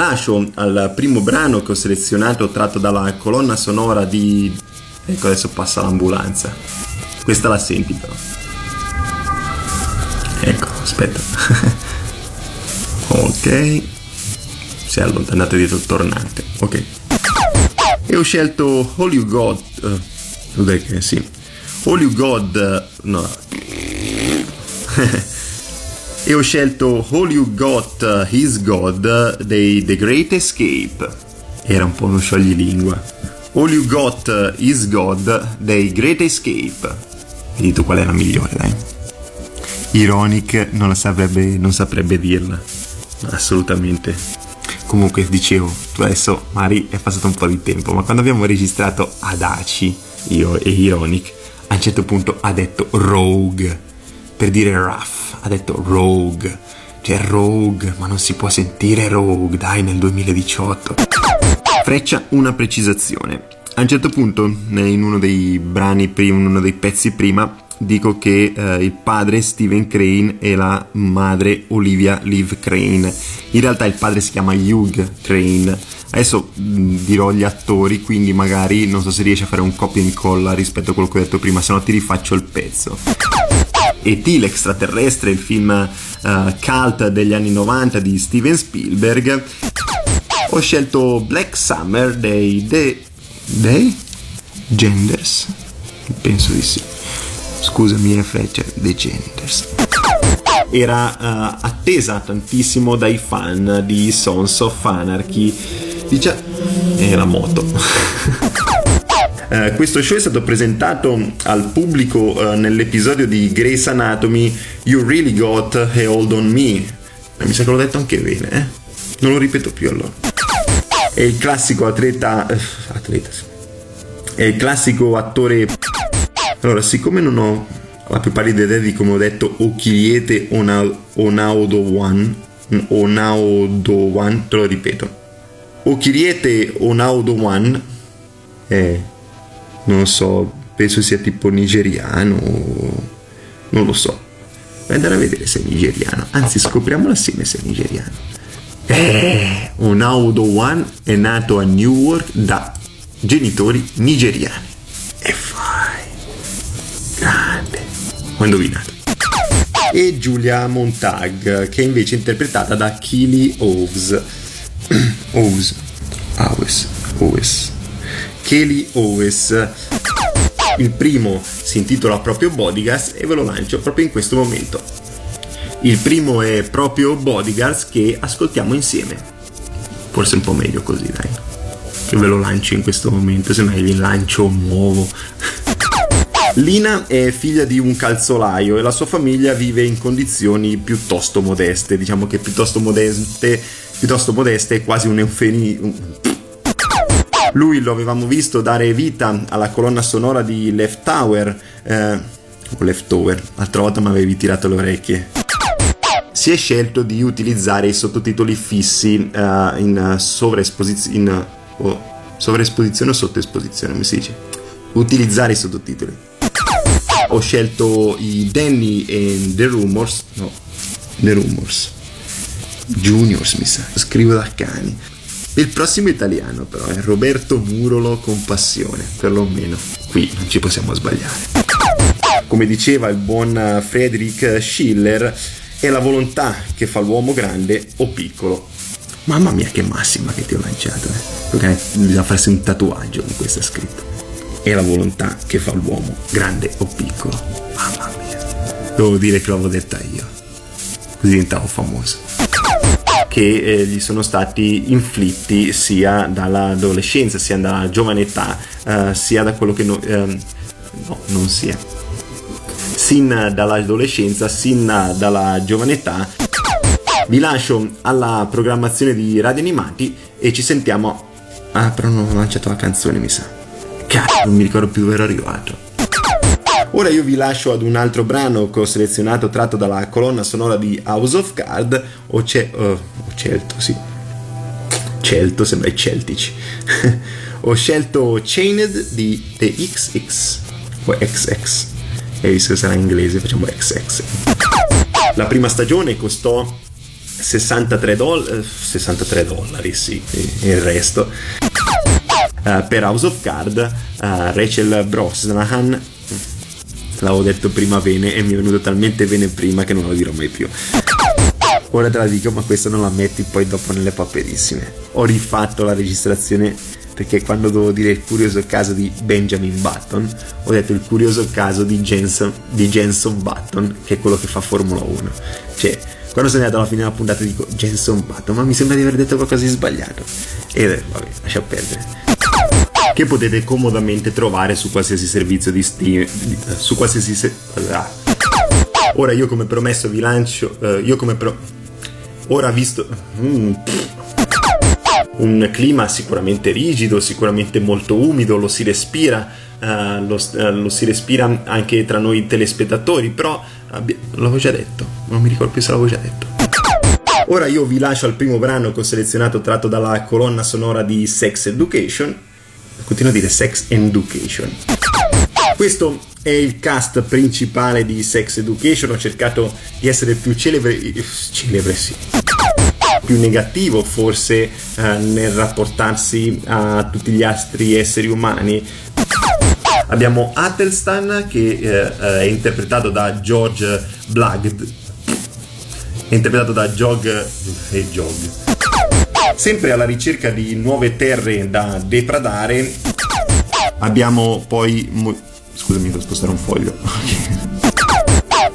Lascio al primo brano che ho selezionato tratto dalla colonna sonora di... Ecco adesso passa l'ambulanza. Questa la senti però. Ecco, aspetta. ok. Si è allontanato dietro il tornante. Ok. E ho scelto You God. Uh, che sì. All You God. uh, no. e ho scelto All You Got uh, Is God dei The Great Escape. Era un po' uno scioglilingua. All You Got uh, Is God dei Great Escape. E dito qual è la migliore, dai. Ironic non, saprebbe, non saprebbe dirla. Assolutamente. Comunque, dicevo, adesso, Mari, è passato un po' di tempo, ma quando abbiamo registrato Adaci, io e Ironic, a un certo punto ha detto Rogue, per dire rough, ha detto Rogue. Cioè Rogue, ma non si può sentire Rogue, dai, nel 2018. Freccia una precisazione. A un certo punto, in uno dei brani prima, in uno dei pezzi prima, dico che eh, il padre Steven Crane e la madre Olivia Liv Crane. In realtà il padre si chiama Hugh Crane. Adesso mh, dirò gli attori, quindi magari non so se riesci a fare un copia e incolla rispetto a quello che ho detto prima, se no ti rifaccio il pezzo. E.T. l'extraterrestre, il film eh, cult degli anni 90 di Steven Spielberg. Ho scelto Black Summer dei... dei... dei? Genders? Penso di sì. Scusami, eh, Freccia, dei Genders. Era eh, attesa tantissimo dai fan di Sons of Anarchy. Dice... E la moto. Eh, questo show è stato presentato al pubblico eh, nell'episodio di Grey's Anatomy You Really Got a Hold on Me. Eh, Mi sa che l'ho detto anche bene, eh? Non lo ripeto più allora. È il classico atleta. eh, atleta, sì. È il classico attore. Allora, siccome non ho la più pallida idea di come ho detto Okiriete Ona- Onaodowan, Onaodowan, te lo ripeto. Okiriete Onaodowan è non so, penso sia tipo nigeriano, non lo so. Vai andare a vedere se è nigeriano, anzi scopriamolo assieme se è nigeriano. Eh, Onaudo One è nato a Newark da genitori nigeriani. E fai, grande, ho indovinato. E Giulia Montag, che è invece interpretata da Keely Owes. Owes, Owes, Owes. Kelly Owes. Il primo si intitola proprio Bodyguards e ve lo lancio proprio in questo momento. Il primo è proprio Bodyguards che ascoltiamo insieme. Forse un po' meglio così, dai. Che ve lo lancio in questo momento, se mai vi lancio nuovo. Lina è figlia di un calzolaio e la sua famiglia vive in condizioni piuttosto modeste, diciamo che piuttosto modeste, piuttosto modeste è quasi un eufemismo lui lo avevamo visto dare vita alla colonna sonora di Left Tower, eh, o Leftover, l'altra volta mi avevi tirato le orecchie. Si è scelto di utilizzare i sottotitoli fissi eh, in sovraesposizione, in oh, sovraesposizione o sottoesposizione, come si dice? Utilizzare i sottotitoli. Ho scelto i Danny e The Rumors, no, The Rumors. Juniors mi sa, scrivo da cani. Il prossimo italiano però è Roberto Murolo con passione, perlomeno qui non ci possiamo sbagliare. Come diceva il buon Friedrich Schiller, è la volontà che fa l'uomo grande o piccolo. Mamma mia che massima che ti ho lanciato, eh. Bisogna farsi un tatuaggio con questo scritto. È la volontà che fa l'uomo grande o piccolo. Mamma mia. Devo dire che l'avevo detta io. Così diventavo famoso che eh, gli sono stati inflitti sia dall'adolescenza, sia dalla giovane età, eh, sia da quello che no, ehm, no, non sia. Sin dall'adolescenza, sin dalla giovane età. Vi lascio alla programmazione di Radio Animati e ci sentiamo. Ah, però non ho lanciato la canzone, mi sa. Cazzo, non mi ricordo più dove ero arrivato. Ora io vi lascio ad un altro brano che ho selezionato tratto dalla colonna sonora di House of Card, o, ce- uh, Celto, sì. Celto, sembra i celtici. ho scelto Chained di The XX o XX. E visto che sarà in inglese facciamo XX. La prima stagione costò 63, doll- 63 dollari, sì, e il resto. Uh, per House of Card, uh, Rachel Brosnahan, l'avevo detto prima bene e mi è venuto talmente bene prima che non lo dirò mai più. Ora te la dico, ma questa non la metti poi dopo nelle paperissime. Ho rifatto la registrazione perché quando dovevo dire il curioso caso di Benjamin Button, ho detto il curioso caso di Jenson, di Jenson Button, che è quello che fa Formula 1. Cioè, quando sono andato alla fine della puntata dico Jenson Button, ma mi sembra di aver detto qualcosa di sbagliato. E vabbè, lascia perdere. Che potete comodamente trovare su qualsiasi servizio di Steam, su qualsiasi se- ah. Ora io come promesso vi lancio, eh, io come pro... Ora visto... Mm, un clima sicuramente rigido, sicuramente molto umido, lo si respira, uh, lo, uh, lo, si respira anche tra noi telespettatori, però abbi- l'avevo già detto, non mi ricordo più se l'avevo già detto. Ora io vi lascio al primo brano che ho selezionato tratto dalla colonna sonora di Sex Education, continuo a dire Sex Education. Questo è il cast principale di Sex Education, ho cercato di essere più celebre, celebre sì, più negativo forse eh, nel rapportarsi a tutti gli altri esseri umani. Abbiamo Athelstan che eh, è interpretato da George Blagd, è interpretato da Jog e Jog. Sempre alla ricerca di nuove terre da depredare, abbiamo poi... Mo- Scusami, devo spostare un foglio.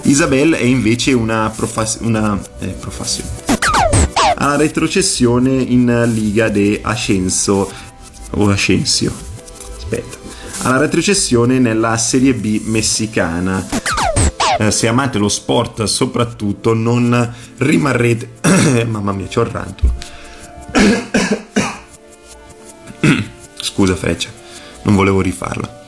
Isabel è invece una, profas- una eh, professione alla retrocessione in Liga de Ascenso o Ascensio. Aspetta. Alla retrocessione nella Serie B messicana. Eh, se amate lo sport soprattutto non rimarrete mamma mia c'ho il rantolo scusa Freccia non volevo rifarla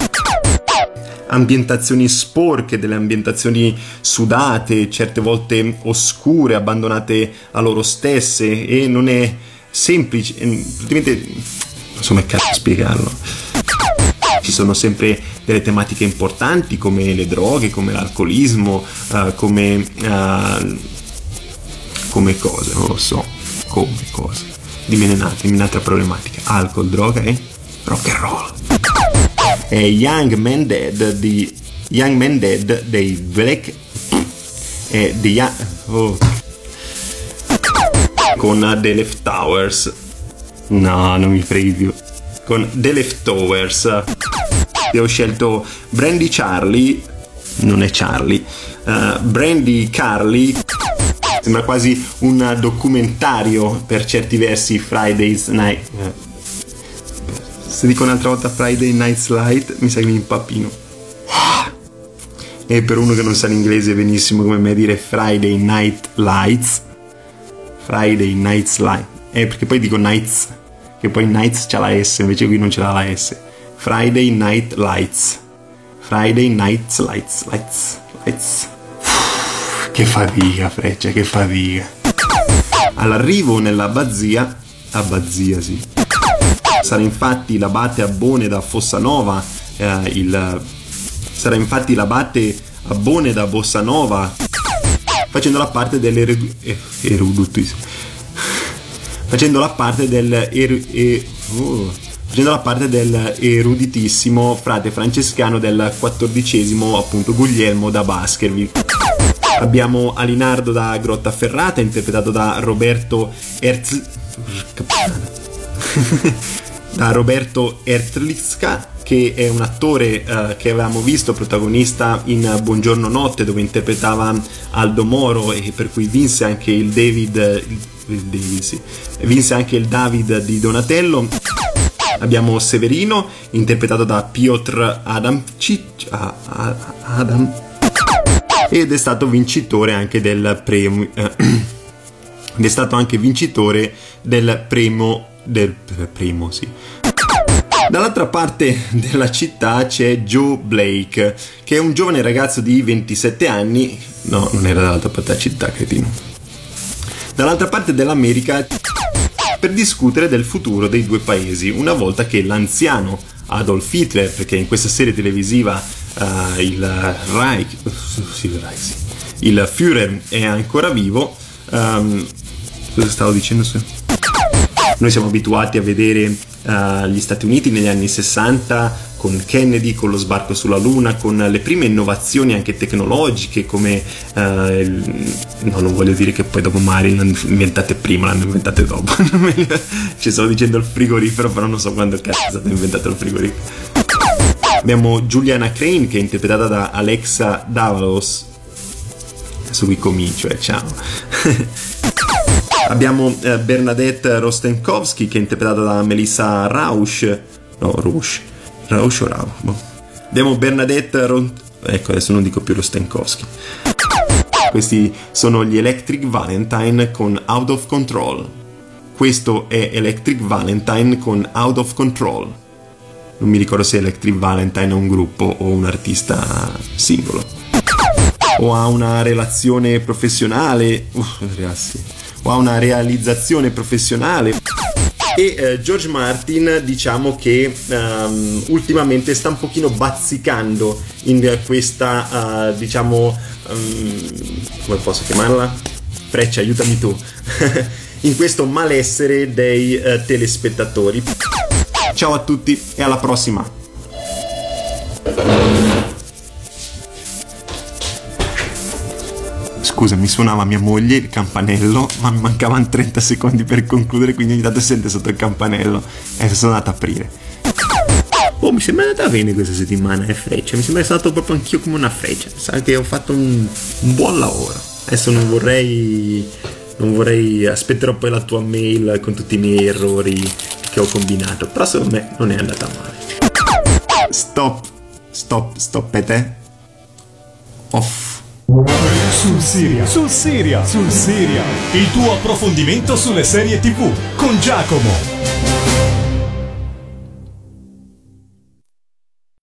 ambientazioni sporche, delle ambientazioni sudate, certe volte oscure, abbandonate a loro stesse e non è semplice, praticamente insomma è cazzo spiegarlo. Ci sono sempre delle tematiche importanti come le droghe, come l'alcolismo, uh, come, uh, come cose, non lo so, come cose. Dimmi un'altra problematica, alcol, droga e rock and roll. È Young Man Dead di Young Man Dead dei Black eh, di oh. con The Leftovers. No non mi freghi più. Con The Leftovers. E ho scelto Brandy Charlie non è Charlie uh, Brandy Carly sembra quasi un documentario per certi versi Friday's Night. Se dico un'altra volta Friday Night Light mi sa che mi impappino e per uno che non sa l'inglese benissimo come me dire Friday Night Lights. Friday Night Light. Eh perché poi dico Nights che poi Nights c'ha la S invece qui non ce l'ha la S. Friday Night Lights. Friday Night Lights. Lights. Lights che fatica freccia che fatica all'arrivo nella bazzia abbazia sì sarà infatti l'abate Abbone da Fossanova, eh, il, sarà infatti l'abate Abbone da Bossanova, facendo la parte dell'erudutissimo. Facendo la parte del er, er, oh, facendo la parte dell'eruditissimo frate francescano del XIV appunto Guglielmo da Baskerville. Abbiamo Alinardo da Grottaferrata interpretato da Roberto Erz da Roberto Ertliska che è un attore uh, che avevamo visto protagonista in Buongiorno Notte dove interpretava Aldo Moro e per cui vinse anche il David, il David sì, vinse anche il David di Donatello. Abbiamo Severino interpretato da Piotr Adamcic Adam ed è stato vincitore anche del premio eh, ed è stato anche vincitore del premio del primo, sì. Dall'altra parte della città c'è Joe Blake, che è un giovane ragazzo di 27 anni. No, non era dall'altra parte della città, cretino. Dall'altra parte dell'America per discutere del futuro dei due paesi, una volta che l'anziano Adolf Hitler, perché in questa serie televisiva uh, il Reich, sì, il Reich sì, il Führer è ancora vivo, um, Cosa stavo dicendo? Noi siamo abituati a vedere uh, gli Stati Uniti negli anni 60 con Kennedy, con lo sbarco sulla Luna, con le prime innovazioni anche tecnologiche come... Uh, il, no, non voglio dire che poi dopo Mari l'hanno inventate prima, l'hanno inventate dopo. Ci stavo dicendo il frigorifero, però non so quando cazzo è stato inventato il frigorifero. Abbiamo Juliana Crane che è interpretata da Alexa Davalos. Adesso qui comincio, eh, ciao. Abbiamo eh, Bernadette Rostenkowski che è interpretata da Melissa Rausch. No, Rausch. Rausch o Rausch? Boh. Abbiamo Bernadette Ron... Ecco, adesso non dico più Rostenkowski. Questi sono gli Electric Valentine con Out of Control. Questo è Electric Valentine con Out of Control. Non mi ricordo se Electric Valentine è un gruppo o un artista singolo. O ha una relazione professionale. Uff, ragazzi o ha una realizzazione professionale. E eh, George Martin diciamo che um, ultimamente sta un pochino bazzicando in questa uh, diciamo um, come posso chiamarla? Freccia, aiutami tu. in questo malessere dei uh, telespettatori. Ciao a tutti e alla prossima. scusa, mi suonava mia moglie il campanello, ma mi mancavano 30 secondi per concludere, quindi ogni tanto sente sotto il campanello e sono andato a aprire. Oh, mi sembra andata bene questa settimana, è freccia. Mi sembra stato proprio anch'io come una freccia. Sa che ho fatto un, un buon lavoro. Adesso non vorrei. Non vorrei. Aspetterò poi la tua mail con tutti i miei errori che ho combinato. Però secondo me non è andata male. Stop. Stop. Stoppete. Off. Sul Siria, sul Siria, sul Siria. Il tuo approfondimento sulle serie TV con Giacomo.